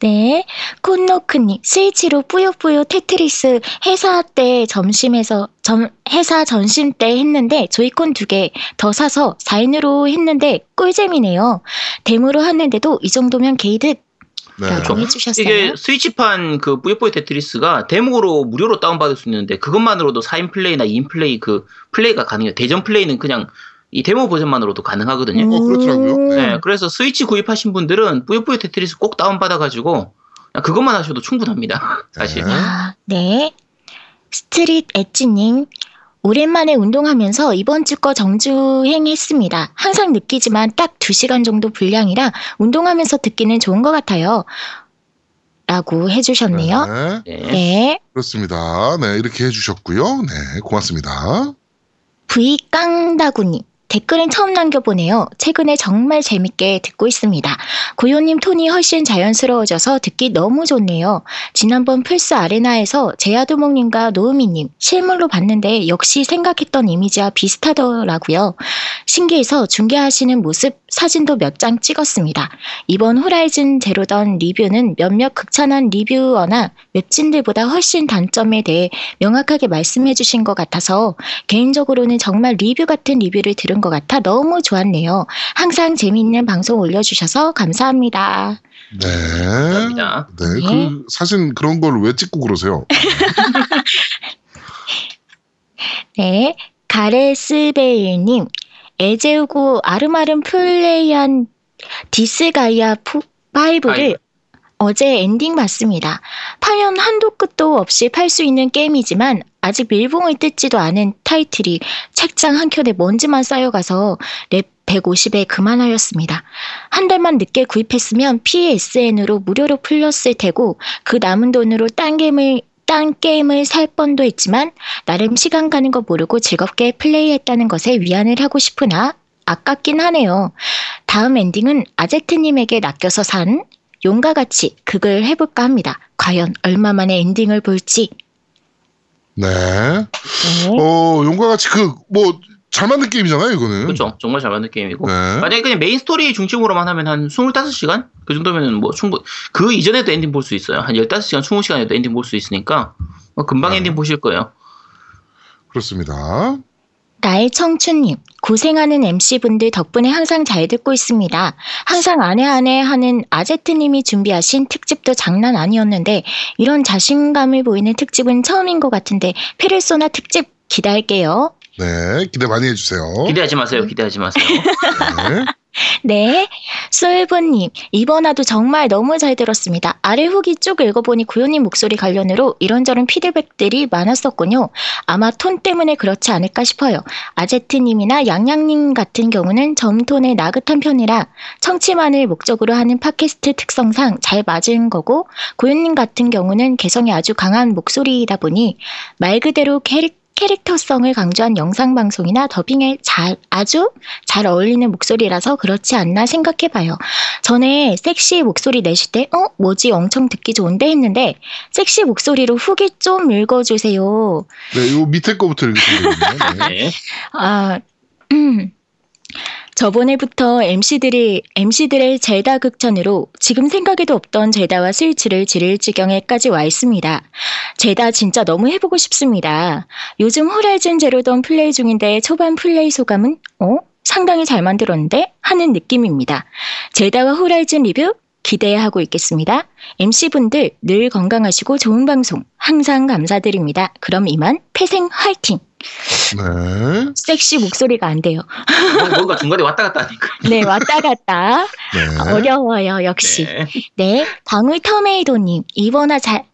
네, 콘노크님 스위치로 뿌요뿌요 테트리스 회사 때 점심에서 점, 회사 점심 때 했는데 조이콘 두 개 더 사서 4인으로 했는데 꿀잼이네요. 데모로 했는데도 이 정도면 게이득 네. 라고 해주셨어요. 이게 스위치판 그 뿌요뿌요 테트리스가 데모로 무료로 다운받을 수 있는데 그것만으로도 4인 플레이나 2인 플레이 그 플레이가 가능해요. 대전 플레이는 그냥 이 데모 버전만으로도 가능하거든요. 어, 그렇더라고요. 음. 네, 그래서 스위치 구입하신 분들은 뿌요뿌요 테트리스 꼭 다운받아가지고 그것만 하셔도 충분합니다. 사실. 네. 아, 네. 스트릿 엣지님. 오랜만에 운동하면서 이번 주 거 정주행했습니다. 항상 느끼지만 딱 2시간 정도 분량이라 운동하면서 듣기는 좋은 것 같아요. 라고 해주셨네요. 네. 네. 네. 그렇습니다. 네, 이렇게 해주셨고요. 네, 고맙습니다. V깡다구님. 댓글은 처음 남겨보네요. 최근에 정말 재밌게 듣고 있습니다. 고요님 톤이 훨씬 자연스러워져서 듣기 너무 좋네요. 지난번 플스 아레나에서 제아두목님과 노우미님 실물로 봤는데 역시 생각했던 이미지와 비슷하더라고요. 신기해서 중계하시는 모습 사진도 몇 장 찍었습니다. 이번 호라이즌 제로던 리뷰는 몇몇 극찬한 리뷰어나 웹진들보다 훨씬 단점에 대해 명확하게 말씀해 주신 것 같아서 개인적으로는 정말 리뷰 같은 리뷰를 들은 것 같아 너무 좋았네요. 항상 재미있는 방송 올려주셔서 감사합니다. 네. 감사합니다. 네, 네. 그 사진 그런 걸 왜 찍고 그러세요? 네, 가레스베일님, 에제우고 아름아름 플레이한 디스가이아 5를 아이고. 어제 엔딩 봤습니다. 파면 한도 끝도 없이 팔 수 있는 게임이지만 아직 밀봉을 뜯지도 않은 타이틀이 책장 한 켠에 먼지만 쌓여가서 렙 150에 그만하였습니다. 한 달만 늦게 구입했으면 PSN으로 무료로 풀렸을 테고 그 남은 돈으로 딴 게임을 딴 게임을 살 뻔도 했지만 나름 시간 가는 거 모르고 즐겁게 플레이했다는 것에 위안을 하고 싶으나 아깝긴 하네요. 다음 엔딩은 아제트님에게 낚여서 산 용과 같이 극을 해볼까 합니다. 과연 얼마 만에 엔딩을 볼지. 네. 네. 어, 용과 같이 그, 뭐, 잘 만든 게임이잖아요, 이거는. 그렇죠. 정말 잘 만든 게임이고. 네. 만약에 그냥 main story 중심으로만 하면 한 25시간? 그 정도면은 뭐 충분, 그 이전에도 엔딩 볼 수 있어요. 한 15시간, 20시간에도 엔딩 볼 수 있으니까, 뭐 금방 네. 엔딩 보실 거예요. 그렇습니다. 나의 청춘님, 고생하는 MC분들 덕분에 항상 잘 듣고 있습니다. 항상 안해 안해 하는 아제트님이 준비하신 특집도 장난 아니었는데, 이런 자신감을 보이는 특집은 처음인 것 같은데, 페르소나 특집 기대할게요. 네, 기대 많이 해주세요. 기대하지 마세요. 기대하지 마세요. 네. 네. 소일보님, 이번 화도 정말 너무 잘 들었습니다. 아래 후기 쭉 읽어보니 구현님 목소리 관련으로 이런저런 피드백들이 많았었군요. 아마 톤 때문에 그렇지 않을까 싶어요. 아제트님이나 양양님 같은 경우는 점톤의 나긋한 편이라 청취만을 목적으로 하는 팟캐스트 특성상 잘 맞은 거고, 구현님 같은 경우는 개성이 아주 강한 목소리이다 보니 말 그대로 캐릭 캐릭터성을 강조한 영상 방송이나 더빙에 잘 아주 잘 어울리는 목소리라서 그렇지 않나 생각해봐요. 전에 섹시 목소리 내실 때 어? 뭐지 엄청 듣기 좋은데 했는데 섹시 목소리로 후기 좀 읽어주세요. 네, 요 밑에 거부터 읽으시면. 네. 네. 아, 음. 저번에부터 MC들이, MC들의 젤다 극찬으로 지금 생각에도 없던 젤다와 스위치를 지를 지경에까지 와 있습니다. 젤다 진짜 너무 해보고 싶습니다. 요즘 호라이즌 제로던 플레이 중인데 초반 플레이 소감은, 어? 상당히 잘 만들었는데? 하는 느낌입니다. 젤다와 호라이즌 리뷰 기대하고 있겠습니다. MC분들 늘 건강하시고 좋은 방송 항상 감사드립니다. 그럼 이만 폐생 화이팅! 네. 섹시 목소리가 안 돼요. 뭐- 뭔가 중간에 왔다 갔다 하니까. 네, 왔다 갔다. 네. 어려워요, 역시. 네. 네, 방울 터메이도님, 이번화 잘,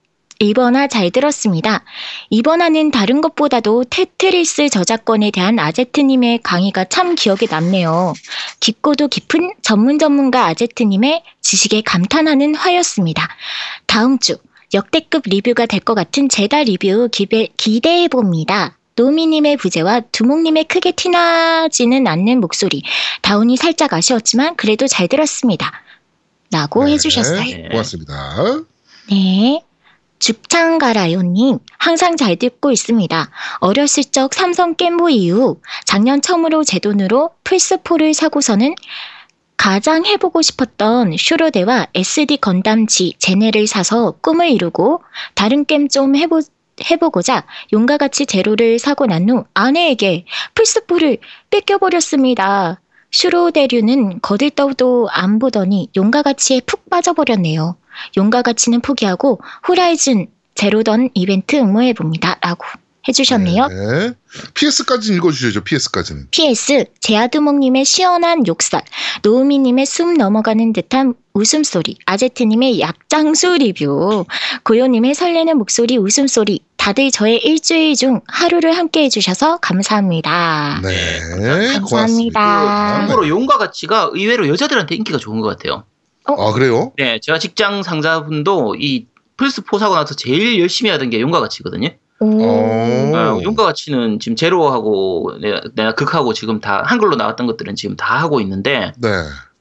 이번화 잘 들었습니다. 이번화는 다른 것보다도 테트리스 저작권에 대한 아제트님의 강의가 참 기억에 남네요. 깊고도 깊은 전문 전문가 아제트님의 지식에 감탄하는 화였습니다. 다음 주 역대급 리뷰가 될 것 같은 제다 리뷰 기대, 기대해 봅니다. 노미님의 부재와 두목님의 크게 티나지는 않는 목소리, 다운이 살짝 아쉬웠지만 그래도 잘 들었습니다. 라고 네. 해주셨어요. 네. 고맙습니다. 네. 죽창가라요님, 항상 잘 듣고 있습니다. 어렸을 적 삼성 겜보 이후 작년 처음으로 제 돈으로 플스4를 사고서는 가장 해보고 싶었던 슈로데와 SD 건담 G 제네를 사서 꿈을 이루고 다른 게임 좀 해보, 해보고자 용과 같이 제로를 사고 난 후 아내에게 플스4를 뺏겨버렸습니다. 슈로데류는 거들떠도 안 보더니 용과 같이에 푹 빠져버렸네요. 용과 같이는 포기하고 후라이즌 제로던 이벤트 응모해봅니다. 라고 해주셨네요. 네. PS까지는 읽어주셔야죠, PS까지는. PS, 제아두목님의 시원한 욕설, 노우미님의 숨 넘어가는 듯한 웃음소리, 아제트님의 약장수 리뷰, 고요님의 설레는 목소리 웃음소리, 다들 저의 일주일 중 하루를 함께 해주셔서 감사합니다. 네. 감사합니다. 고맙습니다. 참고로 용과 가치가 의외로 여자들한테 인기가 좋은 것 같아요. 아, 그래요? 네, 제가 직장 상사분도 이 플스 4 사고 나서 제일 열심히 하던 게 용과 가치거든요. 오. 어. 아, 용과 가치는 지금 제로하고 내가, 내가 극하고 지금 다 한글로 나왔던 것들은 지금 다 하고 있는데 네.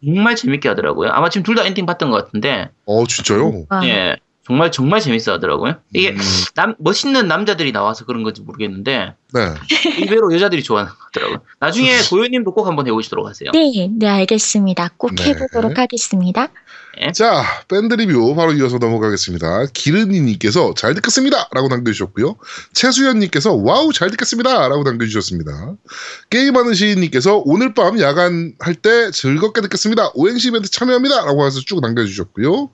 정말 재밌게 하더라고요. 아마 지금 둘 다 엔딩 봤던 것 같은데, 어, 진짜요? 아, 예, 정말 정말 재밌어 하더라고요. 이게 음, 남, 멋있는 남자들이 나와서 그런 건지 모르겠는데 네. 의외로 여자들이 좋아하는 것 같더라고요. 나중에 고현님도 꼭 한번 해보시도록 하세요. 네, 네, 알겠습니다. 꼭 네. 해보도록 하겠습니다. 자, 밴드 리뷰 바로 이어서 넘어가겠습니다. 기르니님께서 잘 듣겠습니다! 라고 남겨주셨고요. 최수연님께서 와우, 잘 듣겠습니다! 라고 남겨주셨습니다. 게임하는 시인님께서 오늘 밤 야간 할 때 즐겁게 듣겠습니다. 오행시 이벤트 참여합니다! 라고 해서 쭉 남겨주셨고요.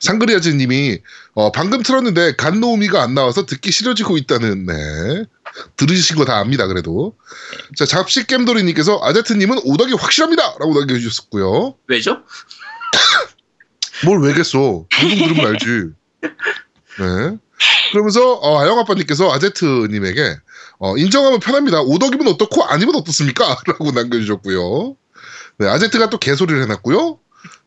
상그리아즈님이 어, 방금 틀었는데 간노우미가 안 나와서 듣기 싫어지고 있다는 네 들으신 거 다 압니다 그래도 자 잡식 겜돌이님께서 아제트님은 오덕이 확실합니다 라고 남겨주셨고요 왜죠? 뭘 왜겠어? 방송 들으면 알지. 네. 그러면서 어, 아영 아빠님께서 아제트님에게 어, 인정하면 편합니다. 오덕이면 어떻고 아니면 어떻습니까? 라고 남겨주셨고요. 네, 아제트가 또 개소리를 해놨고요.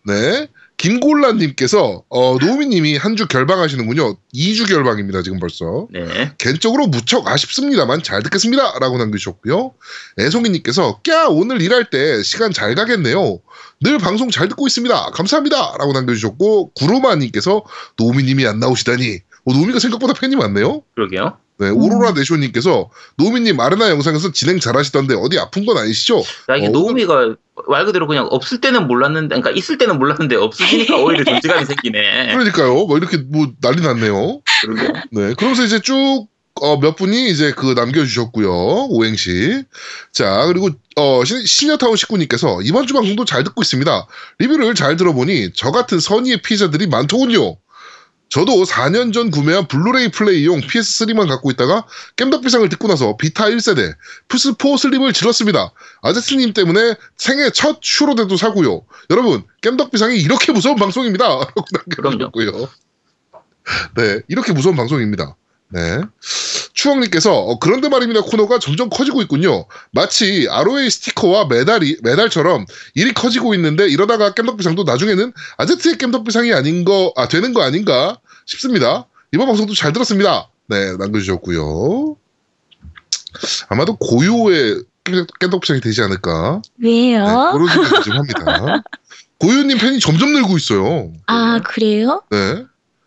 네. 김골라님께서 어, 노우미님이 한 주 결방하시는군요. 2주 결방입니다. 지금 벌써. 네. 개인적으로 무척 아쉽습니다만 잘 듣겠습니다. 라고 남겨주셨고요. 애송이님께서 꺄 오늘 일할 때 시간 잘 가겠네요. 늘 방송 잘 듣고 있습니다. 감사합니다. 라고 남겨주셨고 구루마님께서 노미님이 안 나오시다니 어, 노미가 생각보다 팬이 많네요. 그러게요. 네, 음. 오로라 네쇼님께서 노미님 아르나 영상에서 진행 잘하시던데 어디 아픈 건 아니시죠? 야, 이게 어, 노우미가 말 그대로 그냥 없을 때는 몰랐는데, 그러니까 있을 때는 몰랐는데 없으시니까 오히려 존재감이 생기네. 그러니까요. 뭐 이렇게 뭐 난리 났네요. 그러게요. 네, 그러면서 이제 쭉, 어, 몇 분이 이제 그 남겨주셨고요. 오행시. 자, 그리고, 어, 시- 시녀타운 식구님께서 이번 주 방송도 잘 듣고 있습니다. 리뷰를 잘 들어보니 저 같은 선의의 피해자들이 많더군요. 저도 4년 전 구매한 블루레이 플레이용 PS3만 갖고 있다가 겜덕비상을 듣고 나서 비타 1세대, 플스4 슬림을 질렀습니다. 아제트님 때문에 생애 첫 슈로대도 사고요. 여러분, 겜덕비상이 이렇게 무서운 방송입니다. 라고 남겨주셨고요. 네, 이렇게 무서운 방송입니다. 네. 추억님께서 어, 그런데 말입니다 코너가 점점 커지고 있군요. 마치 ROA 스티커와 메달이 메달처럼 일이 커지고 있는데 이러다가 겜덕비상도 나중에는 아제트의 겜덕비상이 아닌 거, 아 되는 거 아닌가 싶습니다. 이번 방송도 잘 들었습니다. 네, 남겨주셨고요. 아마도 고유의 겜덕비상이 되지 않을까. 왜요? 네, 그런 생각이 좀 합니다. 고유님 팬이 점점 늘고 있어요. 아, 그래요? 네.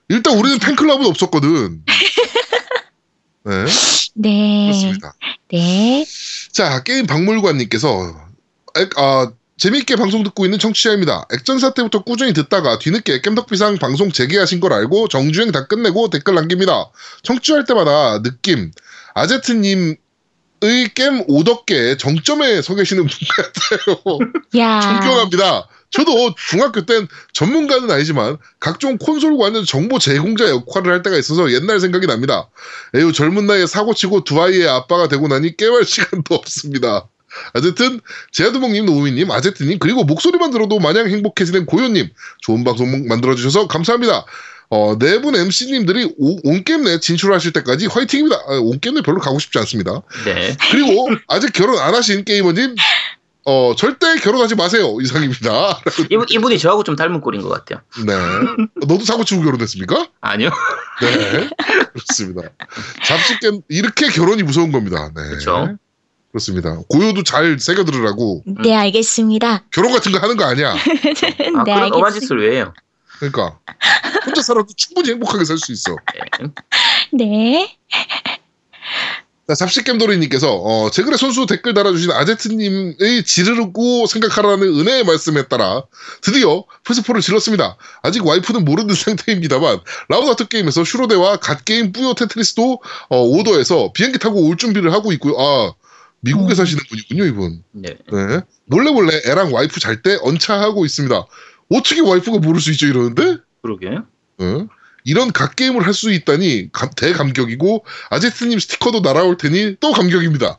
일단 우리는 팬클럽은 없었거든. 네, 네. 그렇습니다. 네. 자, 게임 박물관님께서 액- 아, 재미있게 방송 듣고 있는 청취자입니다. 액전사 때부터 꾸준히 듣다가 뒤늦게 겜덕비상 방송 재개하신 걸 알고 정주행 다 끝내고 댓글 남깁니다. 청취할 때마다 느낌, 아제트님의 게임 오덕계 정점에 서 계시는 분 같아요. 야. 존경합니다. 저도 중학교 땐 전문가는 아니지만 각종 콘솔 관련 정보 제공자 역할을 할 때가 있어서 옛날 생각이 납니다. 에휴 젊은 나이에 사고치고 두 아이의 아빠가 되고 나니 깨말 시간도 없습니다. 어쨌든 제아두목님, 노우미님, 아제트님 그리고 목소리만 들어도 마냥 행복해지는 고요님 좋은 방송 만들어주셔서 감사합니다. 어, 네분 MC님들이 온게임 내 진출하실 때까지 화이팅입니다. 아, 온게임 내 별로 가고 싶지 않습니다. 네. 그리고 아직 결혼 안 하신 게이머님 어, 절대 결혼하지 마세요. 이상입니다. 이분, 이분이 저하고 좀 닮은 꼴인 것 같아요. 네. 너도 사고 치고 결혼했습니까? 아니요. 네. 그렇습니다. 잡식겜, 이렇게 결혼이 무서운 겁니다. 네. 그렇죠. 그렇습니다. 고요도 잘 새겨 들으라고 네, 알겠습니다. 결혼 같은 거 하는 거 아니야. 아, 네, 그런 엄한 알겠습니다. 짓을 왜 해요? 그러니까. 혼자 살아도 충분히 행복하게 살 수 있어. 네. 네. 자, 잡식겜돌이님께서, 어, 제 글에 손수 댓글 달아주신 아제트님의 지르고 생각하라는 은혜의 말씀에 따라 드디어 플스4를 질렀습니다. 아직 와이프는 모르는 상태입니다만, 라운하터 게임에서 슈로대와 갓게임 뿌요 테트리스도 어, 오더에서 비행기 타고 올 준비를 하고 있고요. 아, 미국에 음. 사시는 분이군요, 이분. 네. 네. 몰래 몰래 애랑 와이프 잘 때 언차하고 있습니다. 어떻게 와이프가 모를 수 있죠, 이러는데? 그러게. 어? 이런 갓게임을 할 수 있다니 감- 대감격이고 아제트님 스티커도 날아올 테니 또 감격입니다.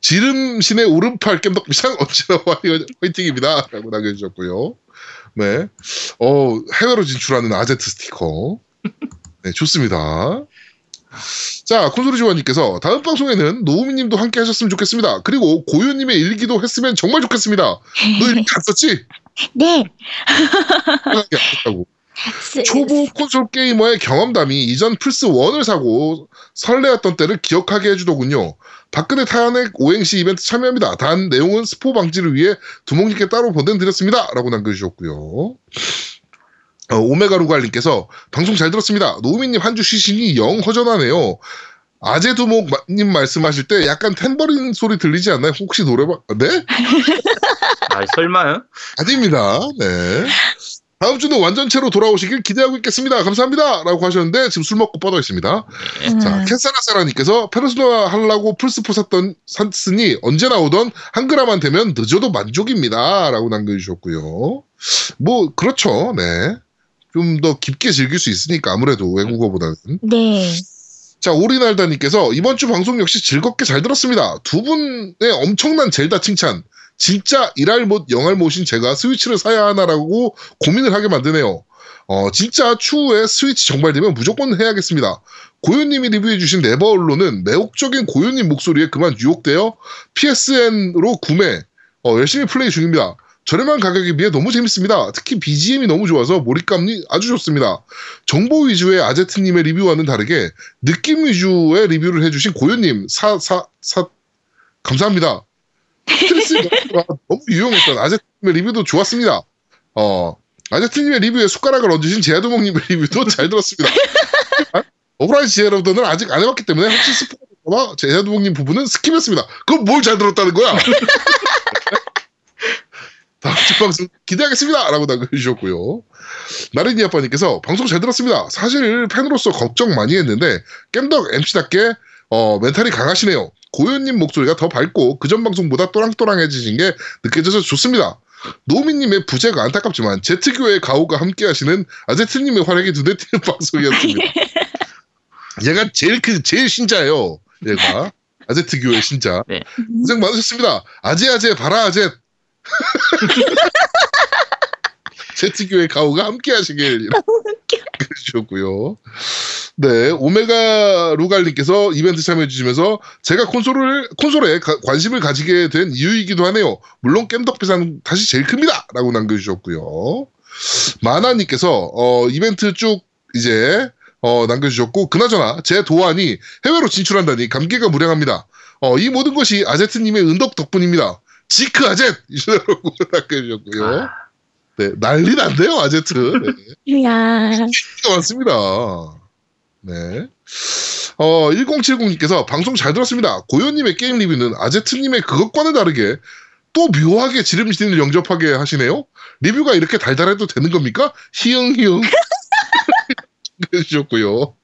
지름신의 오른팔 언제나 화이- 화이팅입니다. 라고 남겨주셨고요. 네. 어, 해외로 진출하는 아제트 스티커. 네, 좋습니다. 자, 콘솔이 조아님께서 다음 방송에는 노우미님도 함께 하셨으면 좋겠습니다. 그리고 고유님의 일기도 했으면 정말 좋겠습니다. 너 일기 다 썼지? 네. 초보 콘솔 게이머의 경험담이 이전 플스 1을 사고 설레었던 때를 기억하게 해주더군요. 박근혜 탄핵 오행시 이벤트 참여합니다. 단 내용은 스포 방지를 위해 두목님께 따로 보내드렸습니다. 라고 남겨주셨고요. 어, 오메가루갈님께서 방송 잘 들었습니다. 노우미님 한 주 쉬시니 영 허전하네요. 아재 두목님 말씀하실 때 약간 탬버린 소리 들리지 않나요? 혹시 노래방, 네? 아, 설마요? 아닙니다. 네. 다음 주는 완전체로 돌아오시길 기대하고 있겠습니다. 감사합니다. 라고 하셨는데 지금 술 먹고 뻗어 있습니다. 음, 자, 캔사라사라님께서 페르소나 하려고 플스4 샀던, 샀으니 언제 나오던 한글화만 되면 늦어도 만족입니다. 라고 남겨주셨고요. 뭐, 그렇죠. 네. 좀 더 깊게 즐길 수 있으니까 아무래도 외국어보다는. 네. 자, 오리날다님께서 이번 주 방송 역시 즐겁게 잘 들었습니다. 두 분의 엄청난 젤다 칭찬. 진짜 일할 못, 영할 못인 제가 스위치를 사야 하나라고 고민을 하게 만드네요. 어, 진짜 추후에 스위치 정발되면 무조건 해야겠습니다. 고요님이 리뷰해주신 네버얼로는 매혹적인 고요님 목소리에 그만 유혹되어 PSN으로 구매, 어, 열심히 플레이 중입니다. 저렴한 가격에 비해 너무 재밌습니다. 특히 BGM이 너무 좋아서 몰입감이 아주 좋습니다. 정보 위주의 아제트님의 리뷰와는 다르게 느낌 위주의 리뷰를 해주신 고요님 사 사 사 감사합니다. 스트레스 너무 유용했던 아제트님의 리뷰도 좋았습니다. 어 아제트님의 리뷰에 숟가락을 얹으신 제아도목님의 리뷰도 잘 들었습니다. 오프라인 지혜로더는 아직 안 해봤기 때문에 혹시 스포가 제아도목님 부분은 스킵했습니다. 그럼 뭘 잘 들었다는 거야? 다음 주 방송 기대하겠습니다. 라고 남겨주셨고요. 나린이 아빠님께서 방송 잘 들었습니다. 사실 팬으로서 걱정 많이 했는데 겜덕 MC답게 어, 멘탈이 강하시네요. 고현님 목소리가 더 밝고 그전 방송보다 또랑또랑해지신 게 느껴져서 좋습니다. 노미님의 부재가 안타깝지만 제트교의 가오가 함께하시는 아제트님의 활약이 눈에 띄는 방송이었습니다. 얘가 제일 그 제일 신자예요. 얘가 아제트교의 신자. 네. 고생 많으셨습니다. 아제 아제 바라 아제. 제트교의 가오가 함께하시길 해주셨고요. 네, 오메가 루갈님께서 이벤트 참여해주시면서 제가 콘솔을, 콘솔에 가- 관심을 가지게 된 이유이기도 하네요. 물론 겜덕비상 다시 제일 큽니다! 라고 남겨주셨고요. 마나님께서, 어, 이벤트 쭉 이제, 어, 남겨주셨고, 그나저나 제 도안이 해외로 진출한다니 감개가 무량합니다. 어, 이 모든 것이 아제트님의 은덕 덕분입니다. Sieg 아제트! 이라고 남겨주셨고요. 아, 네, 난리 난대요, 아제트. 네. 인기가 많습니다. 네. 어, 1070님께서 방송 잘 들었습니다. 고요님의 게임 리뷰는 아제트님의 그것과는 다르게 또 묘하게 지름신을 영접하게 하시네요. 리뷰가 이렇게 달달해도 되는 겁니까? 히응. 해주셨고요.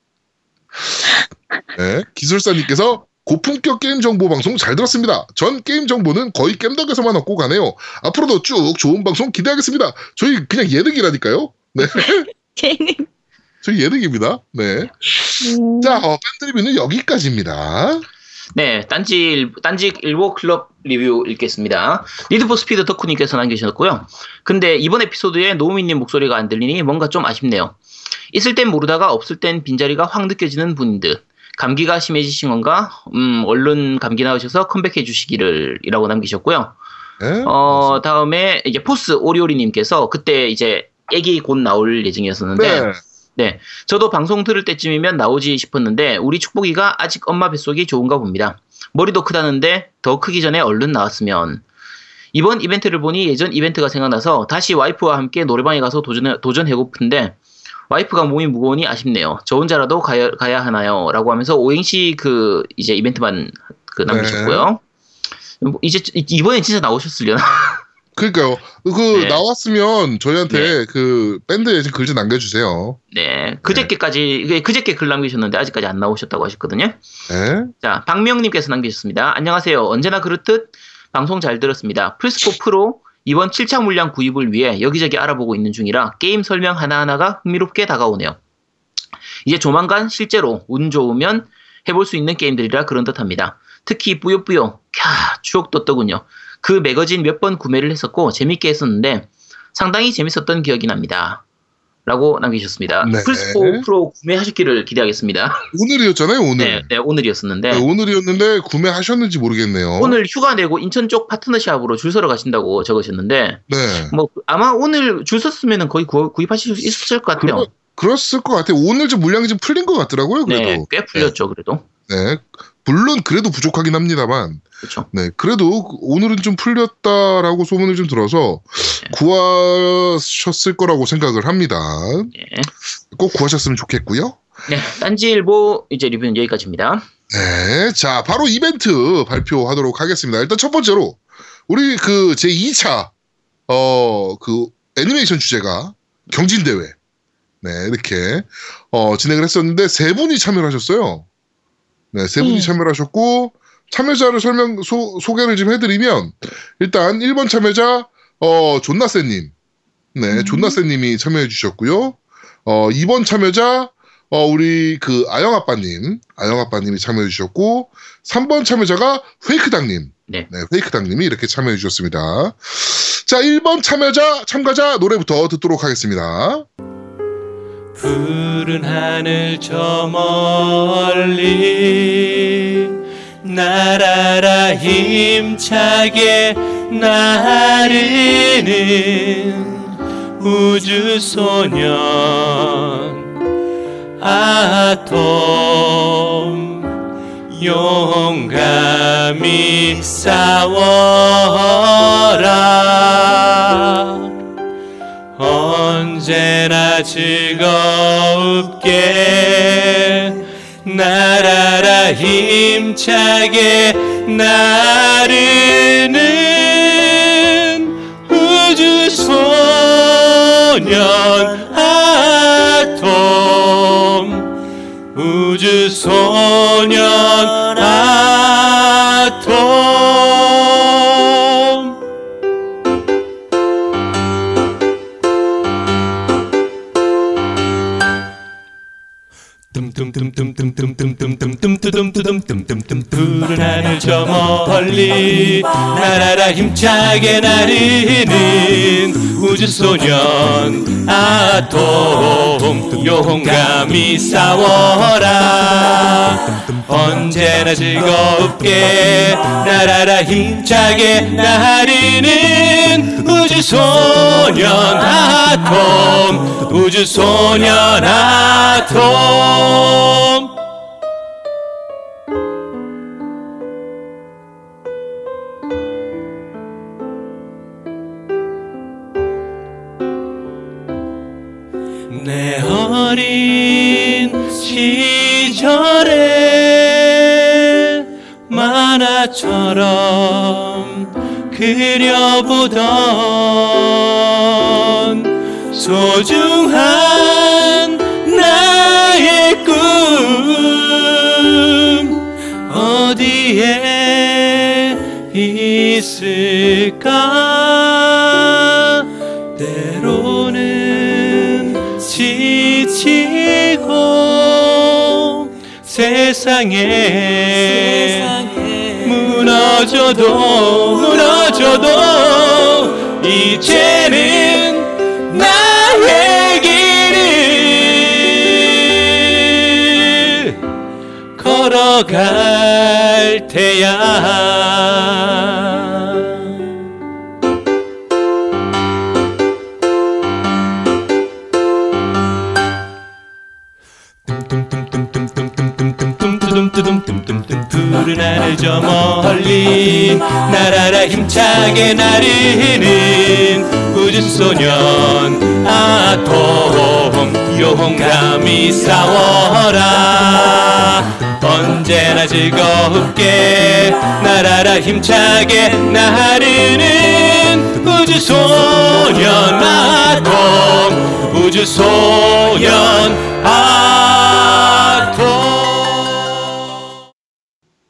네. 기술사님께서 고품격 게임 정보 방송 잘 들었습니다. 전 게임 정보는 거의 겜덕에서만 얻고 가네요. 앞으로도 쭉 좋은 방송 기대하겠습니다. 저희 그냥 예능이라니까요. 네. 걔는. 저희 예능입니다. 네. 음. 자, 어, 밴드 리뷰는 여기까지입니다. 네, 딴지, 일- 딴지 일보 클럽 리뷰 읽겠습니다. Need for Speed 덕후님께서 남기셨고요. 근데 이번 에피소드에 노우미님 목소리가 안 들리니 뭔가 좀 아쉽네요. 있을 땐 모르다가 없을 땐 빈자리가 확 느껴지는 분인 듯. 감기가 심해지신 건가? 음, 얼른 감기 나으셔서 컴백해 주시기를 이라고 남기셨고요. 네. 어, 다음에 이제 포스 오리오리님께서 그때 이제 애기 곧 나올 예정이었었는데 네. 네. 저도 방송 들을 때쯤이면 나오지 싶었는데 우리 축복이가 아직 엄마 뱃속이 좋은가 봅니다. 머리도 크다는데 더 크기 전에 얼른 나왔으면. 이번 이벤트를 보니 예전 이벤트가 생각나서 다시 와이프와 함께 노래방에 가서 도전, 도전해고픈데 와이프가 몸이 무거우니 아쉽네요. 저 혼자라도 가야, 가야 하나요? 라고 하면서 오행시 그 이제 이벤트만 그 남기셨고요. 뭐 이제 이번엔 진짜 나오셨으려나? 그러니까요. 그 네. 나왔으면 저희한테 그 밴드에 좀글좀 남겨주세요. 네. 그저께까지, 이게 그저께 글 남기셨는데 아직까지 안 나오셨다고 하셨거든요. 네. 자, 박명님께서 남기셨습니다. 안녕하세요. 언제나 그렇듯 방송 잘 들었습니다. 플스코 프로 이번 7차 물량 구입을 위해 여기저기 알아보고 있는 중이라 게임 설명 하나하나가 흥미롭게 다가오네요. 이제 조만간 실제로 운 좋으면 해볼 수 있는 게임들이라 그런 듯 합니다. 특히 뿌요뿌요, 캬, 추억 돋더군요. 그 매거진 몇 번 구매를 했었고 재밌게 했었는데 상당히 재밌었던 기억이 납니다. 라고 남기셨습니다. 네. 플스코 프로 구매하셨기를 기대하겠습니다. 오늘이었잖아요, 오늘. 네, 네, 오늘이었었는데. 네, 오늘이었는데 구매하셨는지 모르겠네요. 오늘 휴가 내고 인천 쪽 파트너샵으로 줄 서러 가신다고 적으셨는데 네. 뭐 아마 오늘 줄 섰으면 거의 구, 구입하실 수 있었을 것 같아요. 그러, 그랬을 것 같아요. 오늘 좀 물량이 좀 풀린 것 같더라고요, 그래도. 네, 꽤 풀렸죠 그래도. 네. 물론 그래도 부족하긴 합니다만, 그렇죠. 네. 그래도 오늘은 좀 풀렸다라고 소문을 좀 들어서 네. 구하셨을 거라고 생각을 합니다. 네. 꼭 구하셨으면 좋겠고요. 네, 딴지일보 이제 리뷰는 여기까지입니다. 네. 자, 바로 이벤트 발표하도록 하겠습니다. 일단 첫 번째로, 우리 그 제 2차, 어, 그 애니메이션 주제가 경진 대회. 네, 이렇게, 어, 진행을 했었는데, 세 분이 참여를 하셨어요. 네, 세 분이 음. 참여를 하셨고, 참여자를 설명, 소, 소개를 좀 해드리면, 일단 1번 참여자, 어, 존나세님. 네, 음. 존나세님이 참여해 주셨고요. 어, 2번 참여자, 어, 우리 그 아영아빠님, 아영아빠님이 참여해 주셨고, 3번 참여자가 페이크당님. 네. 페이크당님이 이렇게 참여해 주셨습니다. 자, 1번 참여자, 참가자 노래부터 듣도록 하겠습니다. 푸른 하늘 저 멀리 날아라 힘차게 나르는 우주소년 아톰 용감히 싸워라. 언제나 즐겁게 힘차게 나르는 우주 소년 아톰. 우주 소년 푸른 하늘 저 멀리 나라라 힘차게 나르는 우주소년 아톰 용감히 싸워라 언제나 즐겁게 나라라 힘차게 나르는 우주소년 아톰 우주소년 아톰. 내 어린 시절에 만화처럼 그려보던 소중한 나의 꿈 어디에 있을까? 때로는 지치고 세상에 무너져도 무너져도 이제는 나의 길을 걸어갈 테야 푸른 하늘 저 멀리 나라라 힘차게 나르는 우주소년 아톰 용감히 싸워라. 언제나 즐겁게 나라라 힘차게 나르는 우주소년 아톰 우주소년 아톰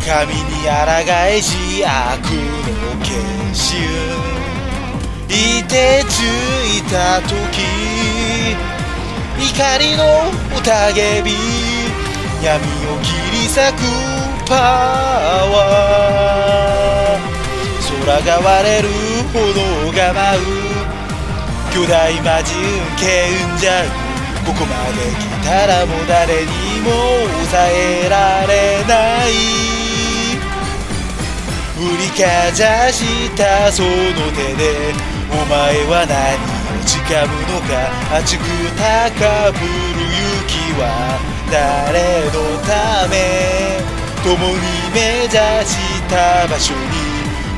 神に抗えし悪の結集いてついた時怒りの宴び闇を切り裂くパワー空が割れる炎が舞う巨大魔人賢者ここまで来たらもう誰にも抑えられない振りかざしたその手でお前は何を誓うのか熱く高ぶる雪は誰のため？共に目指した場所に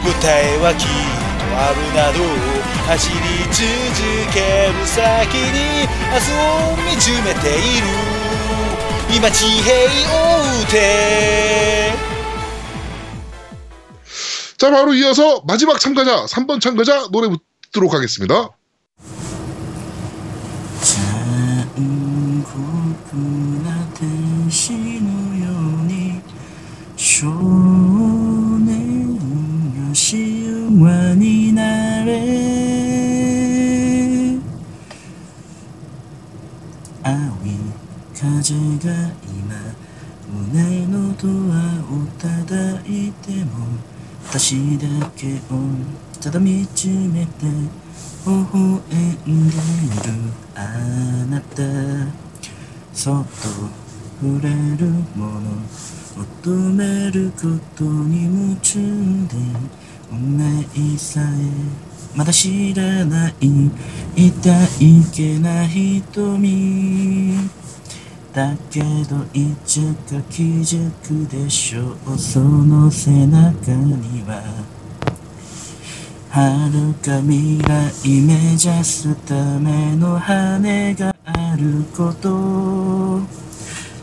答えはきっとあるなど走り続ける先に明日を見つめている。今地平を打て。 자, 바로 이어서 마지막 참가자, 3번 참가자 노래 듣도록 하겠습니다. 좋은 것이 영원히 나를 아위 가져가 私だけをただ見つめて微笑んでいるあなた。そっと触れるもの求めることに夢中でお前さえ。まだ知らない痛いけな瞳。だけどいつか気づくでしょう。その背中には遥か未来目指すための羽があること。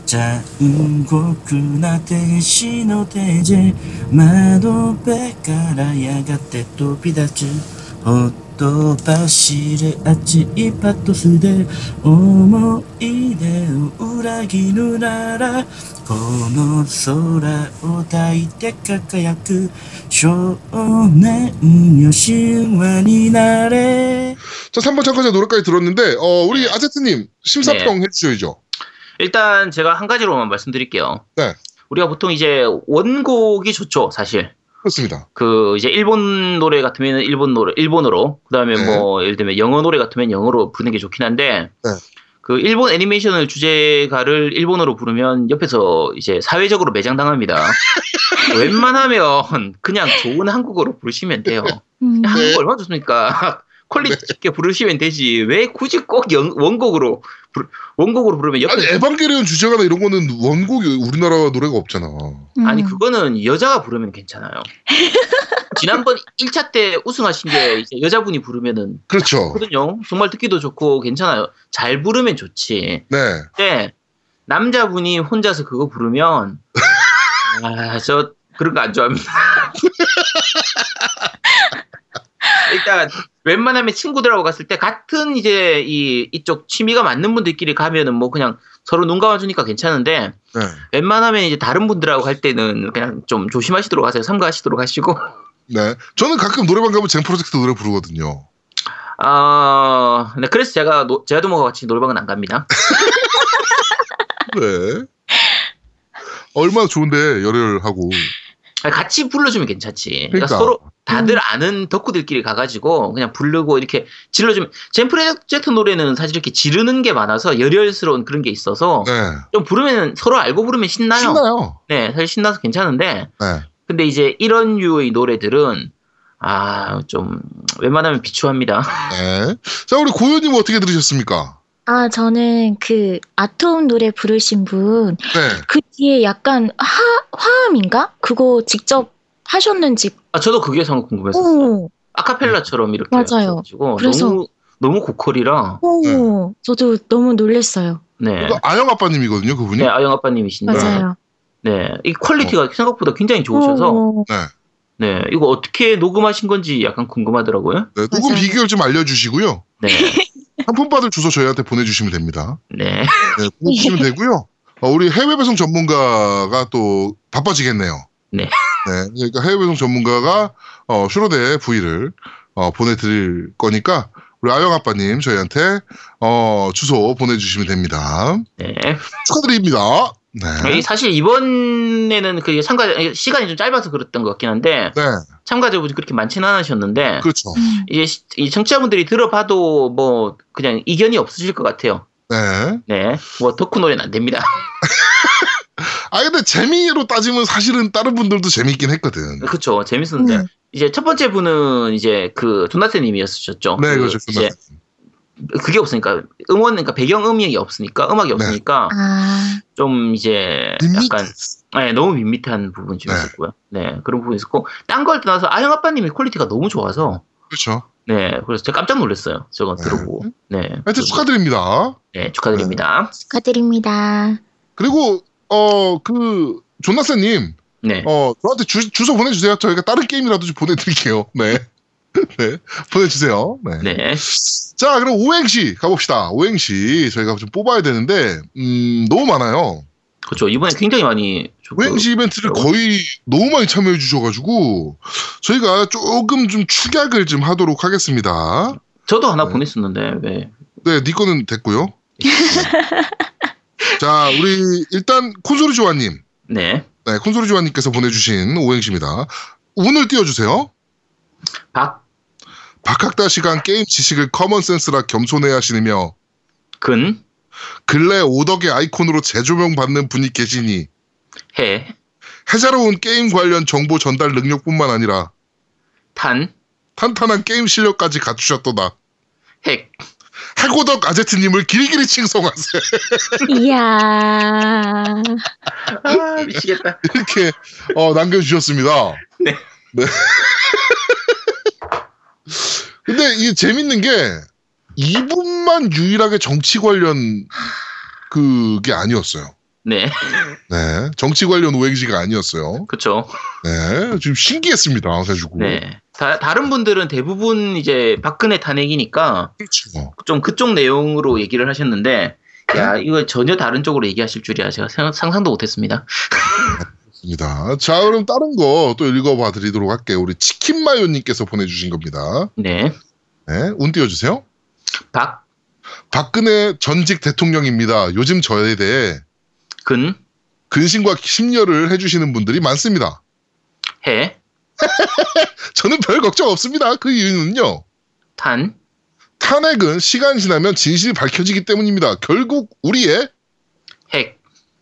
残酷な天使の手で窓辺からやがて飛び立つ。 と走る熱いパトスで思い出を裏切るならこの空を抱いて輝く少年よ神話になれ 자, 3번 참가자 노래까지 들었는데, 어, 우리 아제트님, 심사평 해주셔야죠. 일단 제가 한 가지로만 말씀드릴게요. 네. 우리가 보통 이제 원곡이 좋죠, 사실. 그렇습니다. 그 이제 일본 노래 같으면 일본 노래 일본어로 그다음에 네. 뭐 예를 들면 영어 노래 같으면 영어로 부르는 게 좋긴 한데 네. 그 일본 애니메이션을 주제가를 일본어로 부르면 옆에서 이제 사회적으로 매장당합니다. 웬만하면 그냥 좋은 한국어로 부르시면 돼요. 음. 한국어 얼마나 좋습니까? quality 있게 부르시면 되지. 왜 굳이 꼭 영- 원곡으로 부르- 원곡으로 부르면 옆에 아니, 에반게리온 주제가나 이런 거는 원곡이 우리나라 노래가 없잖아. 음. 아니 그거는 여자가 부르면 괜찮아요. 지난번 1차 때 우승하신 게 이제 여자분이 부르면은 그렇죠. 거든요. 정말 듣기도 좋고 괜찮아요. 잘 부르면 좋지. 네. 근데 남자분이 혼자서 그거 부르면 아 저 그런 거 안 좋아합니다. 일단 웬만하면 친구들하고 갔을 때 같은 이제 이 이쪽 취미가 맞는 분들끼리 가면은 뭐 그냥 서로 눈 감아주니까 괜찮은데 네. 웬만하면 이제 다른 분들하고 갈 때는 그냥 좀 조심하시도록 하세요. 삼가하시도록 하시고. 네. 저는 가끔 노래방 가면 쟁 프로젝트 노래 부르거든요. 아, 네, 그래서 제가 노, 제아도모가 같이 노래방은 안 갑니다. 네. 얼마나 좋은데, 열혈하고. 같이 불러주면 괜찮지. 그러니까, 그러니까. 서로 다들 아는 덕후들끼리 가가지고 그냥 부르고 이렇게 질러주면 젠 프로젝트 노래는 사실 이렇게 지르는 게 많아서 열혈스러운 그런 게 있어서 네. 좀 부르면 서로 알고 부르면 신나요. 신나요. 네, 사실 신나서 괜찮은데 네. 근데 이제 이런 류의 노래들은 아, 좀 웬만하면 비추합니다. 네. 자, 우리 고현님 어떻게 들으셨습니까? 아, 저는 그 아톰 노래 부르신 분, 네. 그 뒤에 약간 하, 화음인가? 그거 직접 하셨는지. 아, 저도 그게 참 궁금했었어요. 오, 아카펠라처럼 이렇게 맞아요. 하셔가지고 그래서- 너무 너무 고퀄이라 오, 저도 너무 놀랬어요. 네. 또 아영 아빠님이거든요, 그분이. 네, 아영 아빠님이신데 맞아요. 네. 이 quality가 생각보다 굉장히 좋으셔서 오, 네. 네. 이거 어떻게 녹음하신 건지 약간 궁금하더라고요. 네, 녹음 맞아요. 비결 좀 알려주시고요. 네. 상품 받을 주소 저희한테 보내주시면 됩니다. 네. 네, 보내주시면 되고요. 어, 우리 해외 배송 전문가가 또 바빠지겠네요. 네. 네, 그러니까 해외 배송 전문가가 어, 슈로데 부위를 어, 보내드릴 거니까 우리 아영 아빠님 저희한테 어, 주소 보내주시면 됩니다. 네. 축하드립니다. 네. 이 사실 이번에는 그 참가 시간이 좀 짧아서 그랬던 것 같긴 한데 네, 참가자분이 그렇게 많지는 않으셨는데 그렇죠. 음, 이제 시- 이 청취자분들이 들어봐도 뭐 그냥 이견이 없으실 것 같아요. 네. 네. 뭐 덕후 노래는 안 됩니다. 아 근데 재미로 따지면 사실은 다른 분들도 재미있긴 했거든. 그렇죠. 재밌었는데 네. 이제 첫 번째 분은 이제 그 존나스님이었었죠. 네, 그 그렇죠. 이제 그게 없으니까 음원 그러니까 배경 음이 없으니까 음악이 없으니까 아, 좀 이제 밋밋. 약간 네, 너무 밋밋한 부분이 좀 네. 있었고요. 네 그런 부분이 있었고 딴 걸 떠나서 아영 아빠님이 quality가 너무 좋아서 그렇죠. 네 그래서 제가 깜짝 놀랐어요. 저거 네. 들어보고 네, 하여튼 축하드립니다. 네 축하드립니다. 축하드립니다. 그리고 어 그 존나스님 네 어 저한테 주, 주소 보내주세요. 저희가 다른 게임이라도 좀 보내드릴게요. 네. 네, 보내주세요. 네. 네. 자, 그럼 오행시 가봅시다. 오행시 저희가 좀 뽑아야 되는데, 음, 너무 많아요. 그렇죠. 이번에 굉장히 많이 저- 그- 오행시 이벤트를 거의 너무 많이 참여해 주셔가지고, 저희가 조금 좀 축약을 좀 하도록 하겠습니다. 저도 하나 네. 보냈었는데 왜 네, 니 거는 됐고요. 자, 우리 일단 콘솔이 조아님, 네. 네, 콘솔이 조아님께서 보내주신 오행시입니다. 운을 띄워주세요. 박, 박학다 시간 게임 지식을 커먼센스라 겸손해 하시며 근, 근래 오덕의 아이콘으로 재조명 받는 분이 계시니 해, 해자로운 게임 관련 정보 전달 능력뿐만 아니라 탄, 탄탄한 게임 실력까지 갖추셨도다. 핵. 해고덕 아제트님을 길길이 칭송하세요. 이야. 아, 미치겠다. 이렇게 어, 남겨주셨습니다. 네. 네. 근데 이게 재밌는 게 이분만 유일하게 정치 관련 그게 아니었어요. 네, 네, 정치 관련 오행시가 아니었어요. 그렇죠. 네, 좀 신기했습니다. 그래가지고. 네. 다, 다른 분들은 대부분 이제 박근혜 탄핵이니까 그렇죠. 좀 그쪽 내용으로 얘기를 하셨는데, 야, 이거 전혀 다른 쪽으로 얘기하실 줄이야. 제가 상- 상상도 못했습니다. 입니다. 자, 그럼 다른 거 또 읽어봐 드리도록 할게요. 우리 치킨마요님께서 보내주신 겁니다. 네. 네, 운 띄워주세요. 박, 박근혜 전직 대통령입니다. 요즘 저에 대해 근, 근심과 심려를 해주시는 분들이 많습니다. 해, 저는 별 걱정 없습니다. 그 이유는요. 탄, 탄핵은 시간 지나면 진실이 밝혀지기 때문입니다. 결국 우리의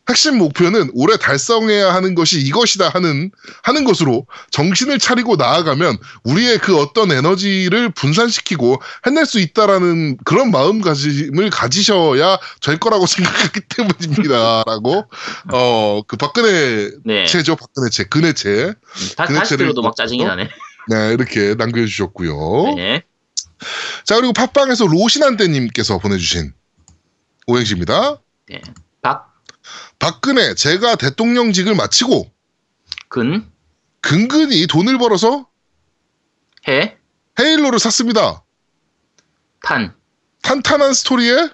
핵, 핵심 목표는 올해 달성해야 하는 것이 이것이다 하는 하는 것으로 정신을 차리고 나아가면 우리의 그 어떤 에너지를 분산시키고 해낼 수 있다라는 그런 마음가짐을 가지셔야 될 거라고 생각하기 때문입니다라고 어그 박근혜 네. 채죠 박근혜 채 근혜 채 다, 그네 다시 들어도 막 짜증이? 나네. 네, 이렇게 남겨주셨고요. 네. 자 그리고 팟빵에서 로신한때님께서 보내주신 오행시입니다. 네. 박, 박근혜 제가 대통령직을 마치고 근, 근근히 돈을 벌어서 해, 헤일로를 샀습니다. 탄, 탄탄한 스토리에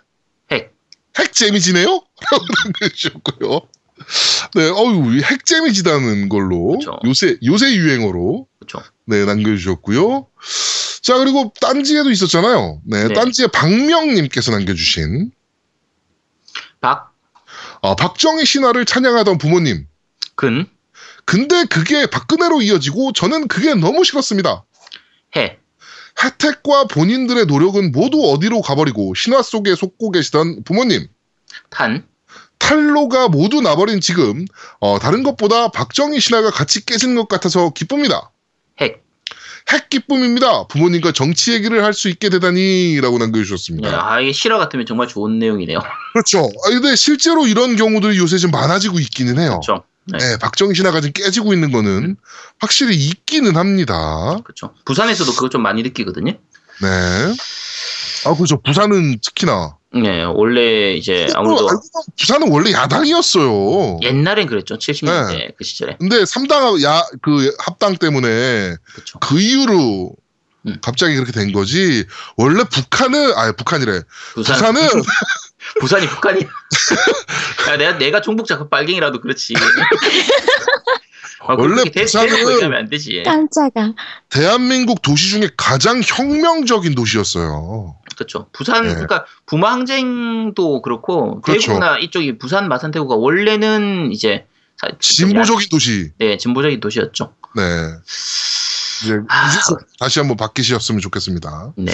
핵. 핵 재미지네요? 라고 남겨주셨고요. 네, 어유 핵 재미지다는 걸로 그쵸. 요새 요새 유행어로 그렇죠. 네 남겨주셨고요. 자 그리고 딴지에도 있었잖아요. 네, 네. 딴지에 박명님께서 남겨주신 박, 아, 박정희 신화를 찬양하던 부모님. 근, 근데 그게 박근혜로 이어지고 저는 그게 너무 싫었습니다. 해, 혜택과 본인들의 노력은 모두 어디로 가버리고 신화 속에 속고 계시던 부모님. 탄, 탈로가 모두 나버린 지금 어, 다른 것보다 박정희 신화가 같이 깨지는 것 같아서 기쁩니다. 핵. 핵 기쁨입니다. 부모님과 정치 얘기를 할 수 있게 되다니라고 남겨주셨습니다. 아, 이게 실화 같으면 정말 좋은 내용이네요. 그렇죠. 아, 근데 실제로 이런 경우들이 요새 좀 많아지고 있기는 해요. 그렇죠. 네. 네, 박정희 신화가 좀 깨지고 있는 거는 확실히 있기는 합니다. 그렇죠. 부산에서도 그거 좀 많이 느끼거든요. 네. 아, 그렇죠. 부산은 특히나. 네, 원래 이제 또 아무래도 부산은 원래 야당이었어요. 옛날엔 그랬죠. 70년대 그 시절에. 근데 3당 야, 그 합당 때문에 그렇죠. 그 이후로 음. 갑자기 그렇게 된 거지. 원래 북한은, 아 북한이래. 부산, 부산은, 부산이 북한이야. 야, 내가 내가 종북자 그 빨갱이라도 그렇지. 아, 원래 부산은- 안 되지. 깜짝아. 대한민국 도시 중에 가장 혁명적인 도시였어요. 그렇죠. 부산 네. 그러니까 부마 항쟁도 그렇고 그렇죠. 대구나 이쪽이 부산 마산 대구가 원래는 이제 사- 진보적인 도시. 네 진보적인 도시였죠. 네. 이제 아. 다시 한번 바뀌셨으면 좋겠습니다. 네.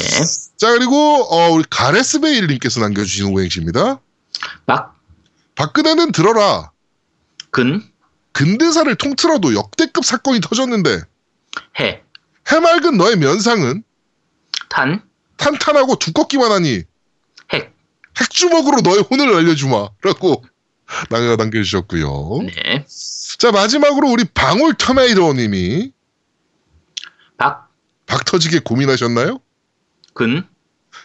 자, 그리고, 어, 우리 가레스 베일님께서 남겨주신 오행시입니다. 박, 박근혜는 들어라. 근, 근대사를 통틀어도 역대급 사건이 터졌는데, 해, 해맑은 너의 면상은 탄, 탄탄하고 두껍기만 하니, 핵. 핵주먹으로 너의 혼을 알려주마. 라고 남- 남겨주셨고요. 네. 자, 마지막으로 우리 방울 터메이더님이 박, 박 터지게 고민하셨나요? 근,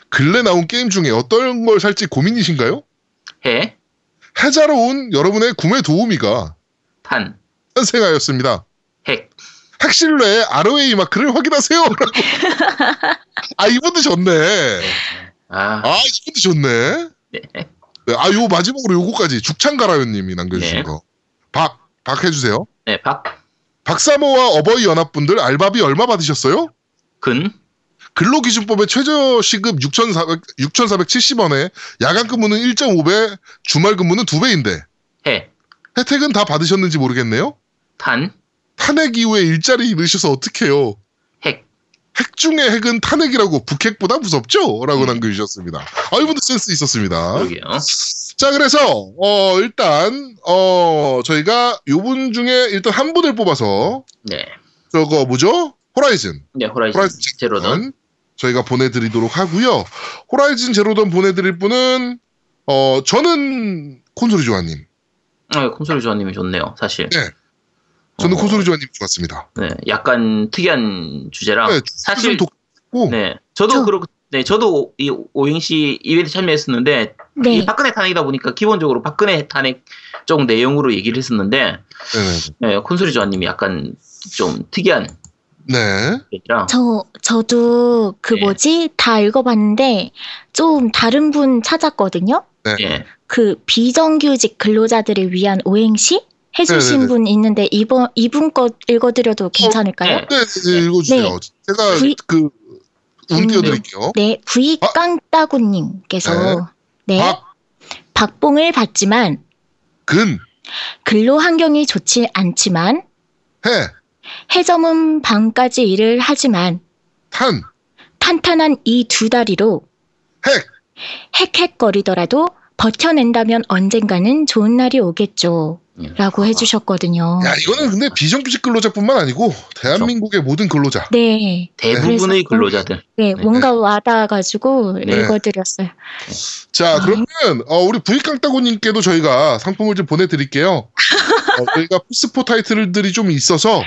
근래 나온 게임 중에 어떤 걸 살지 고민이신가요? 해, 해자로운 여러분의 구매 도우미가 탄, 탄생하였습니다. 핵. 핵실내의 ROA 마크를 확인하세요. 라고. 아, 이분도 좋네. 아, 아, 이분도 좋네. 네. 네, 아, 요 마지막으로 요거까지 죽창가라요님이 남겨주신 네. 거. 박, 박 해주세요. 네, 박, 박사모와 어버이 연합분들 알바비 얼마 받으셨어요? 근, 근로기준법의 최저 시급 6,400, 6,470원에 야간 근무는 1.5배, 주말 근무는 2배인데 해, 혜택은 다 받으셨는지 모르겠네요. 탄, 탄핵 이후에 일자리 잃으셔서 어떡해요. 핵. 핵 중에 핵은 탄핵이라고 북핵보다 무섭죠? 라고 음. 남겨주셨습니다. 아, 이분도 센스 있었습니다. 그러게요. 자, 그래서, 어, 일단, 어, 저희가 요분 중에 일단 한 분을 뽑아서, 네. 저거 뭐죠? 호라이즌. 네, 호라이즌 호라이즌 제로던. 저희가 보내드리도록 하고요. 호라이즌 제로던 보내드릴 분은, 어, 저는 콘솔이 조아님. 아, 콘솔이 조아님이 좋네요, 사실. 네. 저는 어. 콘솔이 조아님 좋았습니다. 네, 약간 특이한 주제라. 네, 사실, 좀 독고, 네, 저도 저- 그렇고, 네, 저도 이 오행시 이벤트 참여했었는데 네. 이 박근혜 탄핵이다 보니까 기본적으로 박근혜 탄핵 쪽 내용으로 얘기를 했었는데. 네, 콘솔이 조아님이 약간 좀 특이한 네. 얘기라 저, 저도 그 네. 뭐지? 다 읽어봤는데 좀 다른 분 찾았거든요? 네. 예, 그 비정규직 근로자들을 위한 오행시? 해주신 네네네. 분 있는데 이번, 이분 거 읽어드려도 괜찮을까요? 네. 네, 네, 읽어주세요. 네. 제가 V- 그, 운 음. 네, 부익깡따구님께서 네, 박, 박봉을 받지만 근, 근로 환경이 좋지 않지만 해, 해점은 밤까지 일을 하지만 탄, 탄탄한 이 두 다리로 핵. 헥헥거리더라도 버텨낸다면 언젠가는 좋은 날이 오겠죠. 예. 라고 해주셨거든요. 야, 이거는 근데 비정규직 근로자뿐만 아니고 대한민국의 모든 근로자. 네, 대부분의 근로자들. 네, 네. 뭔가 와닿아가지고 네. 읽어드렸어요. 자, 아. 그러면 어, 우리 부익강따고님께도 저희가 상품을 좀 보내드릴게요. 어, 저희가 플스포 타이틀들이 좀 있어서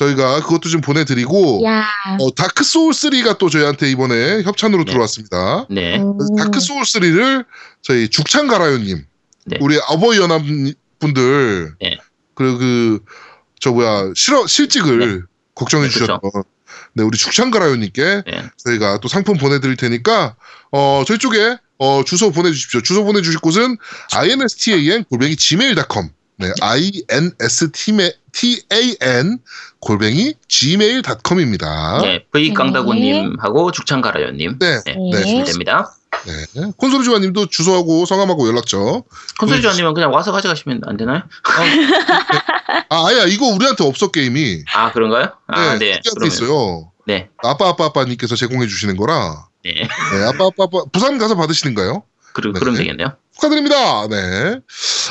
저희가 그것도 좀 보내드리고 야, 어, 다크 소울 3가 또 저희한테 이번에 협찬으로 네. 들어왔습니다. 네. 다크 소울 3를 저희 죽창 가라요님, 네. 우리 어버이 연합 분들 네. 그리고 그 저 뭐야 실어 실직을 걱정해 네. 주셨던 네 우리 죽창 가라요님께 네. 저희가 또 상품 보내드릴 테니까 어 저희 쪽에 어 주소 보내주십시오. 주소 보내주실 곳은 instan 골뱅이 gmail.com 네 instan 골뱅이 gmail.com입니다. 네, V 깡다구님하고 죽창가라요님. 네, 네, 네. 됩니다. 네. 콘솔이 조아님도 주소하고 성함하고 연락처. 콘솔이 조아님은 그냥 와서 가져가시면 안 되나요? 아, 아야 이거 우리한테 없어 게임이. 아 그런가요? 아, 네. 우리한테 그러면 있어요. 네, 아빠 아빠 아빠님께서 제공해 주시는 거라. 네. 네, 아빠 아빠 아빠 부산 가서 받으시는가요? 그, 네. 그럼 되겠네요. 축하드립니다. 네.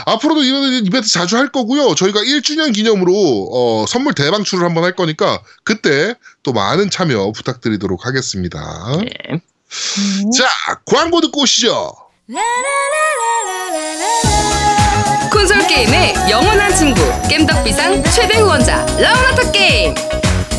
앞으로도 이런 이벤트 자주 할 거고요. 저희가 1주년 기념으로 어, 선물 대방출을 한번 할 거니까 그때 또 많은 참여 부탁드리도록 하겠습니다. 네. 음, 자, 광고 듣고 오시죠. 콘솔 게임의 영원한 친구 겜덕비상 최대 후원자 라운하터 게임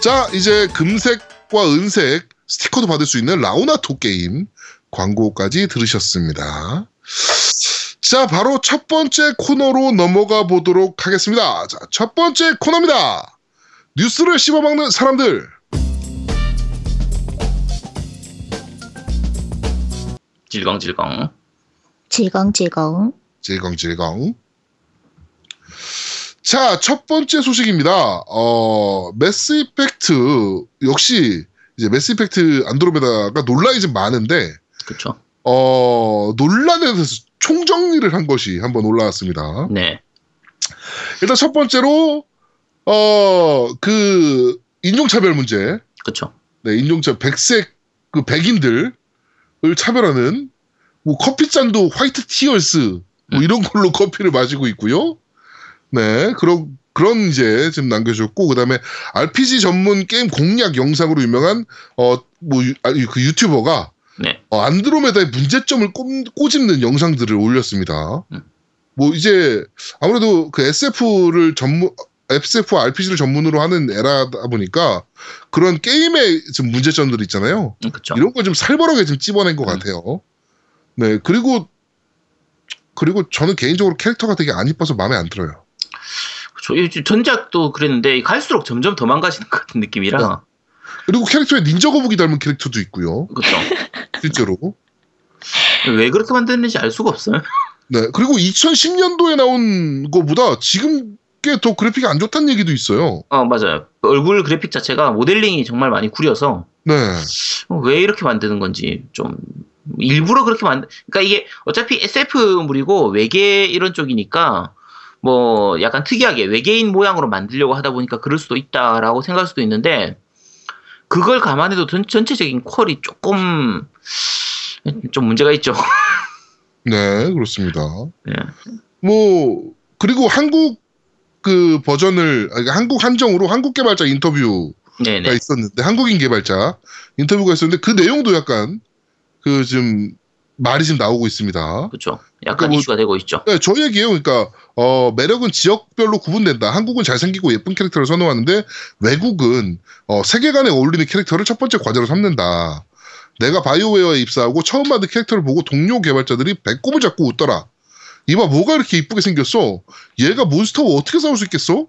자, 이제 금색과 은색 스티커도 받을 수 있는 라우나토 게임 광고까지 들으셨습니다. 자, 바로 첫 번째 코너로 넘어가 보도록 하겠습니다. 자, 첫 번째 코너입니다. 뉴스를 씹어먹는 사람들. 질겅질겅. 질겅질겅. 질겅질겅. 자, 첫 번째 소식입니다. 어, 매스 이펙트, 역시, 이제 매스 이펙트 안드로메다가 논란이 좀 많은데, 그쵸. 어, 논란에 대해서 총정리를 한 것이 한번 올라왔습니다. 네. 일단 첫 번째로, 어, 그, 인종차별 문제. 그쵸. 네, 인종차, 백색, 그 백인들을 차별하는, 뭐, 커피잔도 화이트 티얼스, 뭐, 음. 이런 걸로 커피를 마시고 있고요. 네, 그런, 그런 이제 지금 남겨주셨고, 그 다음에 RPG 전문 게임 공략 영상으로 유명한, 어, 뭐, 유, 아, 그 유튜버가, 네. 어, 안드로메다의 문제점을 꼽, 꼬집는 영상들을 올렸습니다. 음. 뭐, 이제, 아무래도 그 SF를 전문, SF, RPG를 전문으로 하는 에라다 보니까 그런 게임의 지금 문제점들 있잖아요. 음. 이런 걸 좀 살벌하게 좀 찝어낸 것 음. 같아요. 네, 그리고, 그리고 저는 개인적으로 캐릭터가 되게 안 이뻐서 마음에 안 들어요. 이 전작도 그랬는데 갈수록 점점 더 망가지는 것 같은 느낌이라. 그리고 캐릭터에 닌자 거북이 닮은 캐릭터도 있고요. 그렇죠. 실제로. 왜 그렇게 만드는지 알 수가 없어요. 네. 그리고 2010년도에 나온 거보다 지금 게더 그래픽이 안 좋다는 얘기도 있어요. 어 맞아요. 얼굴 그래픽 자체가 모델링이 정말 많이 구려서 네. 어, 왜 이렇게 만드는 건지 좀 일부러 그렇게 만 그러니까 이게 어차피 SF물이고 외계 이런 쪽이니까 뭐 약간 특이하게 외계인 모양으로 만들려고 하다 보니까 그럴 수도 있다라고 생각할 수도 있는데 그걸 감안해도 전, 전체적인 퀄이 조금 좀 문제가 있죠. 네, 그렇습니다. 네. 뭐 그리고 한국 그 버전을 한국 한정으로 한국 개발자 인터뷰가 네네. 있었는데 한국인 개발자 인터뷰가 있었는데 그 내용도 약간 그 지금 말이 지금 나오고 있습니다. 그렇죠. 약간 그러니까 뭐- 이슈가 되고 있죠. 네, 저 얘기예요. 그러니까 어, 매력은 지역별로 구분된다. 한국은 잘생기고 예쁜 캐릭터를 선호하는데 외국은 어, 세계관에 어울리는 캐릭터를 첫 번째 과제로 삼는다. 내가 바이오웨어에 입사하고 처음 만든 캐릭터를 보고 동료 개발자들이 배꼽을 잡고 웃더라. 이봐 뭐가 이렇게 이쁘게 생겼어? 얘가 몬스터와 어떻게 싸울 수 있겠어?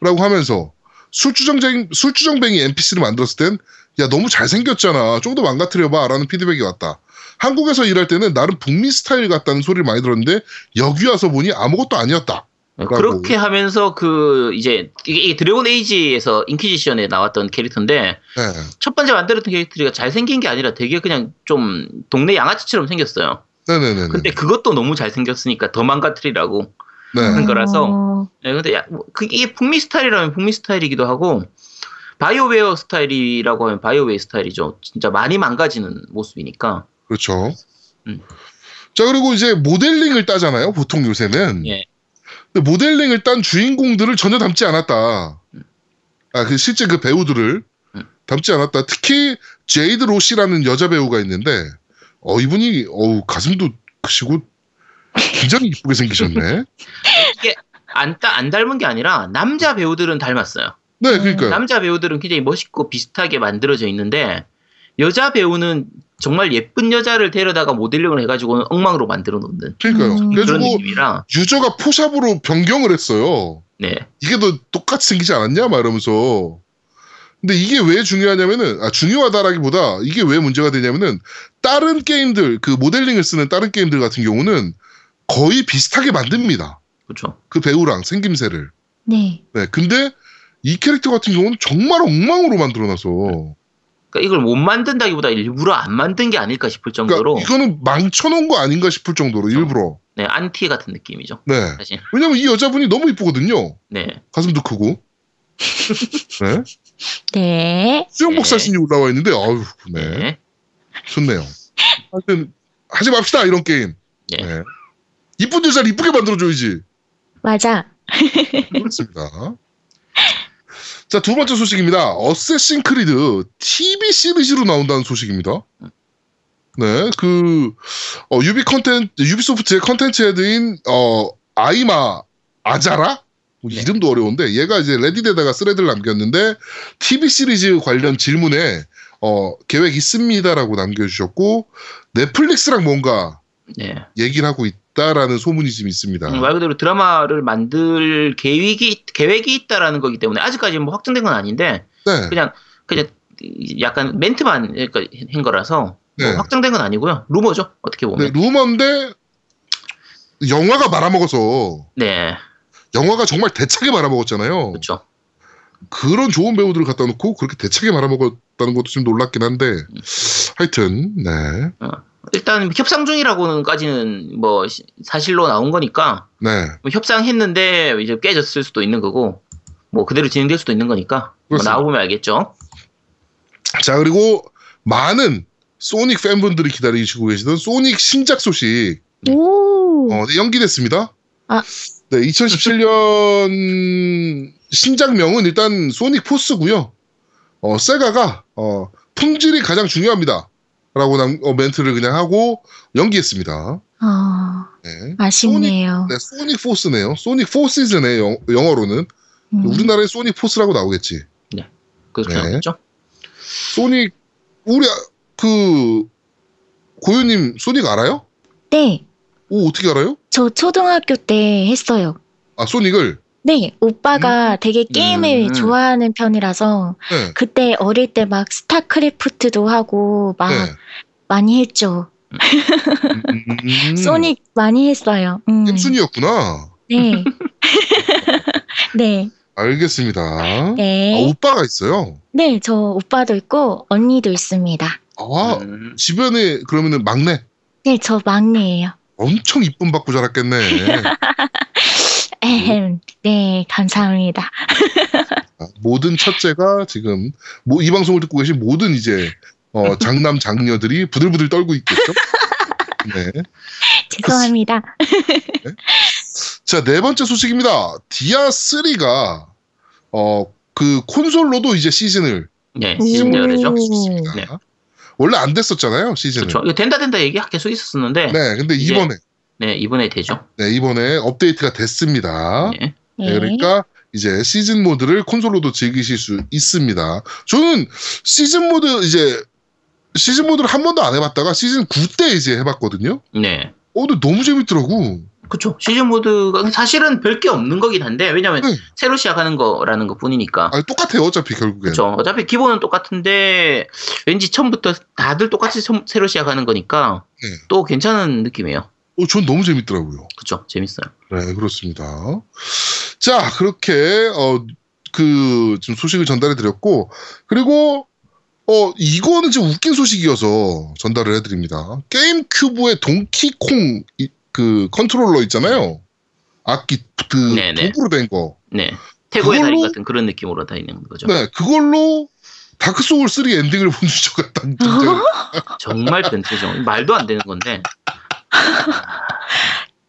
라고 하면서 술주정뱅, 술주정뱅이 NPC를 만들었을 땐 야 너무 잘생겼잖아. 좀 더 망가뜨려봐 라는 피드백이 왔다. 한국에서 일할 때는 나름 북미 스타일 같다는 소리를 많이 들었는데 여기 와서 보니 아무것도 아니었다. 라고. 그렇게 하면서 그 이제 이게, 드래곤 에이지에서 인퀴지션에 나왔던 캐릭터인데 네. 첫 번째 만들었던 캐릭터가 잘 생긴 게 아니라 되게 그냥 좀 동네 양아치처럼 생겼어요. 네네네. 근데 그것도 너무 잘 생겼으니까 더 망가뜨리라고 네. 하는 거라서 어, 네, 근데 야, 뭐, 그- 이게 북미 스타일이라면 북미 스타일이기도 하고 바이오웨어 스타일이라고 하면 바이오웨어 스타일이죠. 진짜 많이 망가지는 모습이니까. 그렇죠. 음. 자, 그리고 이제 모델링을 따잖아요, 보통 요새는. 예. 근데 모델링을 딴 주인공들을 전혀 닮지 않았다. 아, 그 실제 그 배우들을 음. 닮지 않았다. 특히 제이드 로시라는 여자 배우가 있는데, 어, 이분이, 어우, 가슴도 크시고, 굉장히 이쁘게 생기셨네. 이게 안, 따- 안 닮은 게 아니라 남자 배우들은 닮았어요. 네, 그러니까요. 남자 배우들은 굉장히 멋있고 비슷하게 만들어져 있는데 여자 배우는 정말 예쁜 여자를 데려다가 모델링을 해가지고는 엉망으로 만들어 놓는 그러니까요. 음. 그런 느낌이라 유저가 포샵으로 변경을 했어요. 네 이게 너 똑같이 생기지 않았냐? 막 이러면서. 근데 이게 왜 중요하냐면은, 아, 중요하다라기보다 이게 왜 문제가 되냐면은, 다른 게임들, 그 모델링을 쓰는 다른 게임들 같은 경우는 거의 비슷하게 만듭니다. 그렇죠. 그 배우랑 생김새를. 네. 네. 근데 이 캐릭터 같은 경우는 정말 엉망으로 만들어놔서. 그러니까 이걸 못 만든다기보다 일부러 안 만든 게 아닐까 싶을 정도로 그러니까 이거는 망쳐놓은 거 아닌가 싶을 정도로 일부러. 네 안티 같은 느낌이죠. 네. 사실 왜냐면 이 여자분이 너무 이쁘거든요. 네 가슴도 크고. 네. 네. 수영복 네. 사진이 올라와 있는데, 아유, 네. 네. 좋네요. 하여튼 하지 맙시다 이런 게임. 네. 네. 이쁜 여자를 이쁘게 만들어줘야지. 맞아. 그렇습니다. 자, 두 번째 소식입니다. 어쌔신 크리드 TV 시리즈로 나온다는 소식입니다. 네, 그, 어, 유비 컨텐츠, 유비소프트의 컨텐츠 헤드인, 어, 아이마 아자라? 뭐 네. 이름도 어려운데, 얘가 이제 Reddit에다가 thread를 남겼는데, TV 시리즈 관련 질문에, 어, 계획 있습니다라고 남겨주셨고, 넷플릭스랑 뭔가 네. 얘기를 하고 있다 라는 소문이 지금 있습니다. 음, 말 그대로 드라마를 만들 계획이 계획이 있다라는 거기 때문에 아직까지 뭐 확정된 건 아닌데 네. 그냥 그냥 약간 멘트만 그러니까 한 거라서 뭐 네. 확정된 건 아니고요. 루머죠 어떻게 네, 보면. 루머인데 영화가 말아먹어서. 네. 영화가 정말 대차게 말아먹었잖아요. 그렇죠 그런 좋은 배우들을 갖다 놓고 그렇게 대차게 말아먹었다는 것도 좀 놀랍긴 한데. 하여튼 네, 일단 협상 중이라고는까지는 뭐 시- 사실로 나온 거니까 네, 뭐 협상했는데 이제 깨졌을 수도 있는 거고 뭐 그대로 진행될 수도 있는 거니까 뭐. 나와보면 알겠죠 자 그리고 많은 소닉 팬분들이 기다리시고 계시던 소닉 신작 소식 오. 어, 네, 연기됐습니다. 아. 네, 2017년 신작명은 일단 소닉 포스고요. 어, 세가가 어, 품질이 가장 중요합니다. 라고 남- 어, 멘트를 그냥 하고 연기했습니다. 아, 네. 아쉽네요. 네, 소닉 포스네요. 소닉 포시즈네 영, 영어로는 음. 우리나라에 소닉 포스라고 나오겠지. 그렇게 네. 나오겠죠 소닉 우리 아- 그 고유님 소닉 알아요? 네. 오 어떻게 알아요? 저 초등학교 때 했어요. 아 소닉을 네, 오빠가 되게 게임을 음. 좋아하는 편이라서 네. 그때 어릴 때 막 스타크래프트도 하고 막 네. 많이 했죠. 음. 소닉 많이 했어요. 음. 겜순이었구나. 네. 네. 알겠습니다. 네. 아, 오빠가 있어요. 네, 저 오빠도 있고 언니도 있습니다. 아, 음. 주변에 그러면은 막내 네, 저 막내예요. 엄청 이쁨 받고 자랐겠네. 에헴. 네, 감사합니다. 아, 모든 첫째가 지금 뭐, 이 방송을 듣고 계신 모든 이제 어, 장남 장녀들이 부들부들 떨고 있겠죠. 네. 죄송합니다. 자, 네 번째 소식입니다. 디아 3가 어, 그 콘솔로도 이제 시즌을 네, 시즌 되어야 되죠. 오. 네. 원래 안 됐었잖아요, 시즌을. 그렇죠. 이거 된다 된다 얘기 계속 있었었는데 네, 근데 이번에 네, 이번에 되죠. 네, 이번에 업데이트가 됐습니다. 네. 네, 그러니까 이제 시즌 모드를 콘솔로도 즐기실 수 있습니다. 저는 시즌 모드 이제 시즌 모드를 한 번도 안 해봤다가 시즌 9 때 이제 해봤거든요. 네. 어, 근데 너무 재밌더라고. 그렇죠. 시즌 모드가 사실은 별 게 없는 거긴 한데 왜냐면 네. 새로 시작하는 거라는 것 뿐이니까. 아, 똑같아요, 어차피 결국엔. 그렇죠. 어차피 기본은 똑같은데 왠지 처음부터 다들 똑같이 새로 시작하는 거니까 네. 또 괜찮은 느낌이에요. 어, 전 너무 재밌더라고요. 그렇죠. 재밌어요. 네, 그렇습니다. 자, 그렇게, 어, 그, 지금 소식을 전달해 드렸고, 그리고, 어, 이거는 좀 웃긴 소식이어서 전달을 해 드립니다. 게임 큐브의 동키콩, 이- 그, 컨트롤러 있잖아요. 악기, 그, 네네. 도구로 된 거. 네. 태고의 그걸로- 같은 그런 느낌으로 다니는 거죠. 네, 그걸로 다크소울 3 엔딩을 본 주죠 같다는. 정말 변태죠. 말도 안 되는 건데.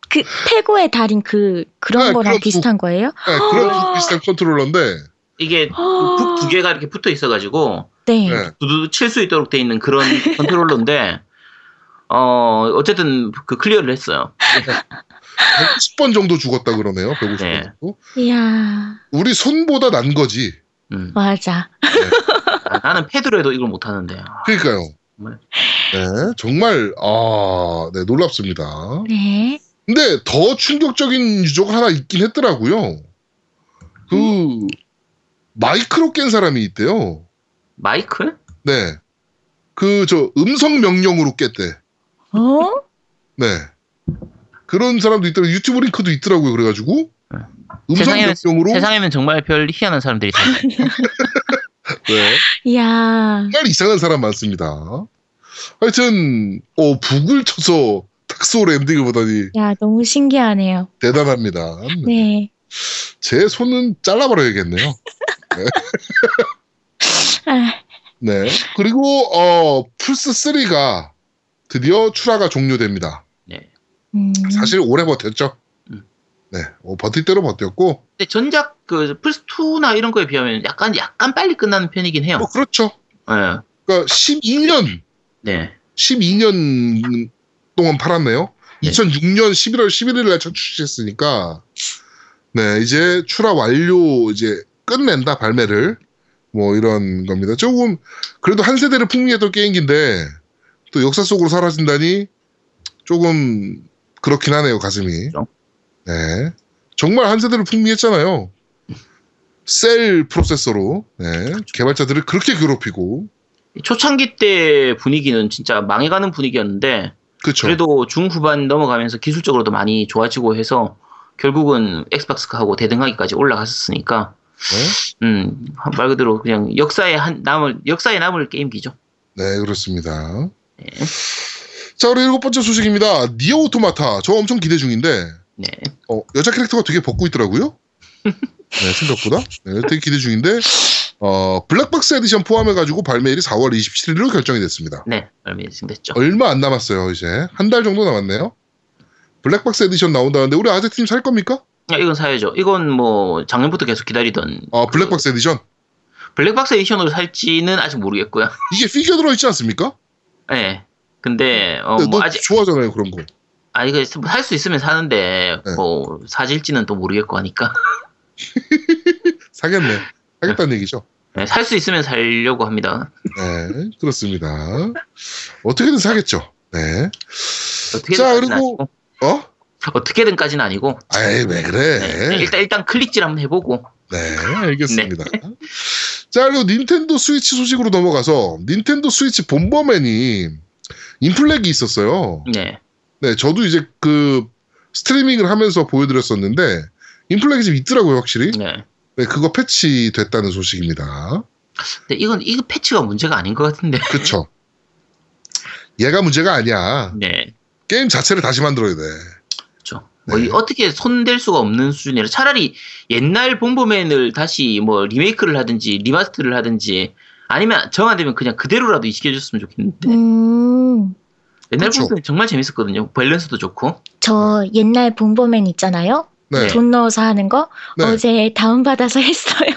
그 태고의 달인 그 그런 네, 거랑 그런 비슷한 거예요? 네, 그런 비슷한 컨트롤러인데, 이게 북 두 개가 이렇게 붙어 있어가지고 네. 네. 두두 칠수 있도록 돼 있는 그런 컨트롤러인데 어 어쨌든 그 클리어를 했어요. 110번 정도 죽었다 그러네요, 150번 네. 정도. 이야, 우리 손보다 난 거지. 음. 맞아. 아, 나는 패드로 해도 이걸 못 하는데. 아, 그러니까요. 정말. 네, 정말 아, 네, 놀랍습니다. 네. 근데 더 충격적인 유저가 하나 있긴 했더라고요. 그 마이크로 깬 사람이 있대요. 마이크? 네. 그 저 음성 명령으로 깼대. 어? 네. 그런 사람도 있더라고요. 유튜브 링크도 있더라고요. 그래가지고 음성 세상에는- 명령으로 세상에는 정말 별 희한한 사람들이 다 네. 이야. 정말 이상한 사람 많습니다. 하여튼 어 북을 쳐서 탁소울 엔딩을 보다니 야, 너무 신기하네요. 대단합니다. 네. 제 손은 잘라버려야겠네요. 아, 네. 그리고 어 플스 3가 드디어 출하가 종료됩니다. 네. 음. 사실 오래 버텼죠. 음. 네. 어, 버틸 대로 버텼고 근데 전작 그 플스 2나 이런 거에 비하면 약간 약간 빨리 끝나는 편이긴 해요. 뭐 그렇죠. 네. 그러니까 12년 네. 12년 동안 팔았네요. 네. 2006년 11월 11일 날 첫 출시했으니까 네 이제 출하 완료 이제 끝낸다 발매를 뭐 이런 겁니다. 조금 그래도 한 세대를 풍미했던 게임기인데 또 역사 속으로 사라진다니 조금 그렇긴 하네요 가슴이. 그렇죠. 네 정말 한 세대를 풍미했잖아요. 셀 프로세서로 네, 개발자들을 그렇게 괴롭히고 초창기 때 분위기는 진짜 망해가는 분위기였는데 그렇죠. 그래도 중후반 넘어가면서 기술적으로도 많이 좋아지고 해서 결국은 엑스박스하고 대등하기까지 올라갔었으니까 네. 음, 말 그대로 그냥 역사에 한 남을 역사에 남을 게임기죠. 네, 그렇습니다. 네. 자, 우리 일곱 번째 소식입니다. 니어 오토마타. 저 엄청 기대 중인데, 네. 어, 여자 캐릭터가 되게 벗고 있더라고요. 네, 생각보다. 네, 되게 기대 중인데, 어, Black Box Edition 포함해가지고 발매일이 4월 27일로 결정이 됐습니다. 네, 얼마 됐죠. 얼마 안 남았어요, 이제. 한 달 정도 남았네요. Black Box Edition 나온다는데, 우리 아재팀 살 겁니까? 야, 이건 사야죠. 이건 뭐 작년부터 계속 기다리던 어, Black Box Edition. Black Box Edition으로 살지는 아직 모르겠고요. 이게 피규어 들어있지 않습니까? 네. 근데 어, 네, 뭐너 아직 좋아하잖아요, 그런 거. 아 이거 살 수 있으면 사는데 네. 뭐 사질지는 또 모르겠고 하니까 사겠네. 사겠다는 얘기죠. 네, 살 수 있으면 살려고 합니다. 네, 그렇습니다. 어떻게든 사겠죠. 네. 어떻게 자, 그리고- 아시고. 어? 어떻게든까지는 아니고 아이 왜 그래? 네, 일단 일단 클릭질 한번 해보고 네, 알겠습니다. 자, 그리고 닌텐도 스위치 소식으로 넘어가서 닌텐도 스위치 본버맨이 인플렉이 있었어요. 네. 네, 저도 이제 그 스트리밍을 하면서 보여드렸었는데 input lag이 좀 있더라고요, 확실히. 네. 네, 그거 패치 됐다는 소식입니다. 근데 이건 이거 패치가 문제가 아닌 것 같은데. 그쵸. 얘가 문제가 아니야. 네. 게임 자체를 다시 만들어야 돼. 그렇죠. 뭐 네. 이 어떻게 손댈 수가 없는 수준이라 차라리 옛날 봄버맨을 다시 뭐 리메이크를 하든지 remaster를 하든지 아니면 정 안 되면 그냥 그대로라도 이식해줬으면 좋겠는데 음, 옛날 그쵸. 봄버맨 정말 재밌었거든요. 밸런스도 좋고. 저 옛날 봄버맨 있잖아요. 네. 돈 넣어서 하는 거 네. 어제 다운받아서 했어요.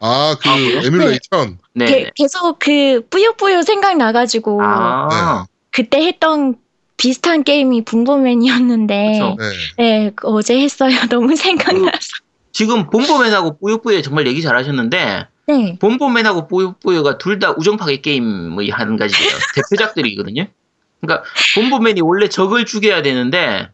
아, 그 아? 에뮬레이션. 네. 게- 계속 그 뿌요뿌요 생각 나가지고 아, 그때 했던 비슷한 게임이 봄버맨이었는데 그쵸. 네. 네, 그 어제 했어요. 너무 생각나서. 지금 봄버맨하고 뿌요뿌요 정말 얘기 잘하셨는데 네. 봄버맨하고 뿌요뿌요가 둘 다 우정파괴 게임의 한 가지예요. 대표작들이거든요. 그러니까 본보맨이 원래 적을 죽여야 되는데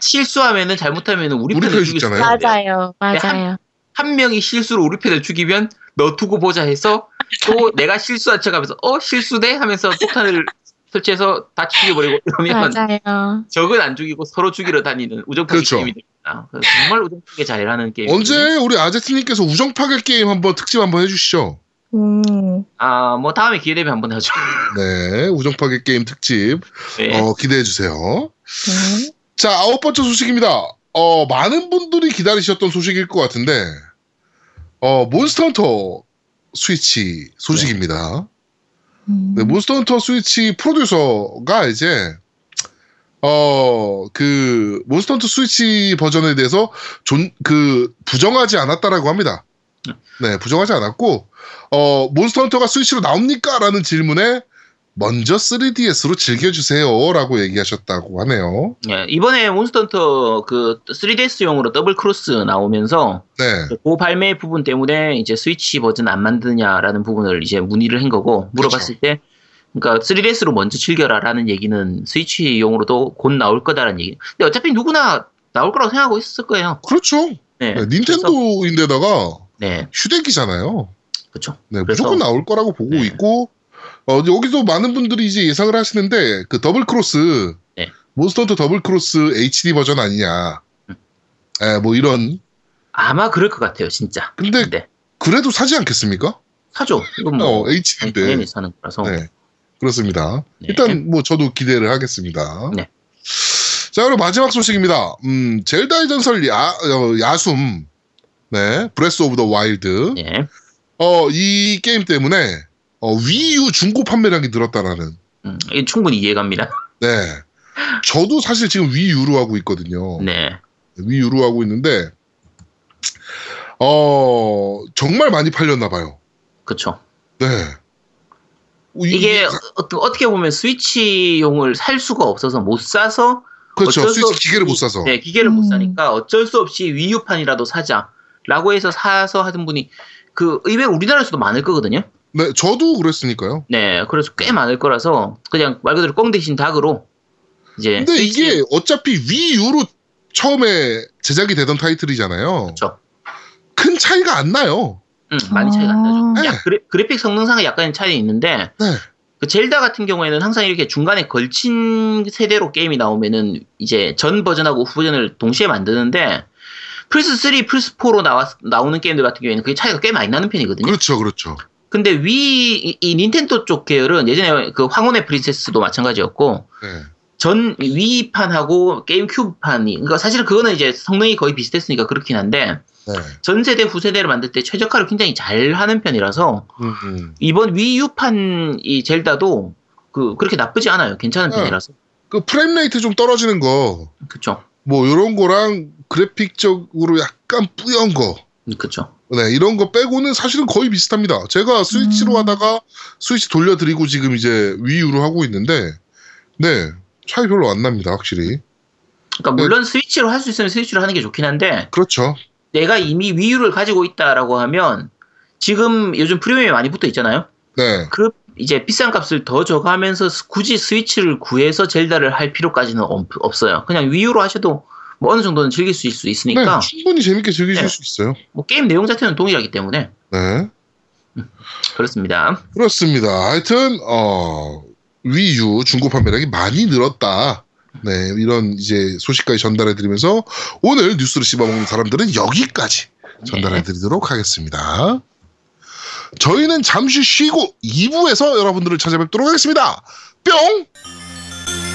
실수하면은 잘못하면은 우리 우리 편을 죽일 수. 있어요. 맞아요. 네, 맞아요. 한 명이 실수로 우리 편을 죽이면 너 두고 보자 해서 또 내가 실수한 척하면서 어 실수돼 하면서 폭탄을 설치해서 다 죽여버리고 이러면 맞아요. 적은 안 죽이고 서로 죽이러 다니는 우정파괴 그렇죠. 게임이 됩니다. 정말 우정파괴 잘하는 게임. 언제 우리 아제트님께서 우정파괴 게임 한번 특집 한번 해주시죠. 음, 아 뭐 다음에 기회 되면 한번 하죠. 네, 우정파괴 게임 특집 네. 어, 기대해 주세요. 네. 자, 아홉 번째 소식입니다. 어, 많은 분들이 기다리셨던 소식일 것 같은데, 어, 몬스터 헌터 스위치 소식입니다. 음. 네, 몬스터 헌터 스위치 프로듀서가 이제, 어, 그, 몬스터 헌터 스위치 버전에 대해서 존, 그, 부정하지 않았다라고 합니다. 네, 부정하지 않았고, 어, 몬스터 헌터가 스위치로 나옵니까? 라는 질문에, 먼저 3DS로 즐겨주세요. 라고 얘기하셨다고 하네요. 예, 이번에 몬스터헌터 그 3DS용으로 더블 크로스 나오면서 네. 그 발매 부분 때문에 이제 스위치 버전 안 만드냐라는 부분을 이제 문의를 한 거고 물어봤을 때 그러니까 3DS로 먼저 즐겨라라는 얘기는 스위치용으로도 곧 나올 거다라는 얘기. 근데 어차피 누구나 나올 거라고 생각하고 있을 거예요. 그렇죠. 네. 네, 닌텐도인데다가 네, 휴대기잖아요. 그렇죠. 네, 무조건 나올 거라고 보고 네. 있고 어, 여기서 많은 분들이 이제 예상을 하시는데 그 더블 크로스 네. 몬스터 헌터 더블 크로스 HD 버전 아니냐. 음. 에, 뭐 이런 아마 그럴 것 같아요, 진짜. 근데 네. 그래도 사지 않겠습니까? 사죠. 이건 뭐 어, HD인데. 당연히 사는 거라서. 네. 그렇습니다. 네. 일단 뭐 저도 기대를 하겠습니다. 네. 자, 그리고 마지막 소식입니다. 음, 젤다의 전설 야, 어, 야숨. 네. Breath of the Wild. 예. 어, 이 게임 때문에 어, 위유 중고 판매량이 늘었다라는. 음, 충분히 이해갑니다. 네. 저도 사실 지금 위유로 하고 있거든요. 네. 위유로 하고 있는데 어, 정말 많이 팔렸나 봐요. 그렇죠. 네. 어, 이- 이게 어, 어떻게 보면 스위치용을 살 수가 없어서 못 사서 그렇죠. 어쩔 수 스위치 없이- 기계를 못 사서. 네, 기계를 못 음. 사니까 어쩔 수 없이 위유판이라도 사자라고 해서 사서 하던 분이 그 의외로 우리나라에서도 많을 거거든요. 네, 저도 그랬으니까요. 네, 그래서 꽤 많을 거라서 그냥 말 그대로 꽁 대신 닭으로 이제 근데 스위치- 이게 어차피 위유로 처음에 제작이 되던 타이틀이잖아요. 그렇죠. 큰 차이가 안 나요. 음, 많이 차이가 안 나죠. 네. 약 그래, 그래픽 성능상에 약간의 차이 있는데 네. 그 젤다 같은 경우에는 항상 이렇게 중간에 걸친 세대로 게임이 나오면은 이제 전 버전하고 후 버전을 동시에 만드는데 플스 3, 플스 4로 나왔, 나오는 게임들 같은 경우에는 그게 차이가 꽤 많이 나는 편이거든요. 그렇죠, 그렇죠. 근데 위, 이, 이 닌텐도 쪽 계열은 예전에 그 황혼의 프린세스도 마찬가지였고 네. 전 위판하고 게임 큐브판이 그러니까 사실은 그거는 이제 성능이 거의 비슷했으니까 그렇긴 한데 네. 전 세대 후세대를 만들 때 최적화를 굉장히 잘 하는 편이라서 음, 음. 이번 위유판 이 젤다도 그 그렇게 나쁘지 않아요. 괜찮은 네. 편이라서. 그 frame rate 좀 떨어지는 거, 그쵸. 뭐 이런 거랑 그래픽적으로 약간 뿌연 거, 그쵸. 네 이런 거 빼고는 사실은 거의 비슷합니다. 제가 스위치로 음. 하다가 스위치 돌려드리고 지금 이제 위유로 하고 있는데, 네 차이 별로 안 납니다, 확실히. 그러니까 물론 스위치로 할 수 있으면 스위치로 하는 게 좋긴 한데 그렇죠. 내가 이미 위유를 가지고 있다라고 하면 지금 요즘 프리미엄이 많이 붙어 있잖아요. 네, 그 이제 비싼 값을 더 줘가면서 굳이 스위치를 구해서 젤다를 할 필요까지는 없, 없어요. 그냥 위유로 하셔도 뭐 어느 정도는 즐길 수, 있- 수 있으니까 네, 충분히 재밌게 즐기실 네. 수 있어요. 뭐 게임 내용 자체는 동일하기 때문에 네. 그렇습니다. 그렇습니다. 하여튼 어 위유 중고 판매량이 많이 늘었다. 네, 이런 이제 소식까지 전달해 드리면서 오늘 뉴스를 씹어먹는 사람들은 여기까지 전달해 드리도록 하겠습니다. 저희는 잠시 쉬고 2부에서 여러분들을 찾아뵙도록 하겠습니다. 뿅!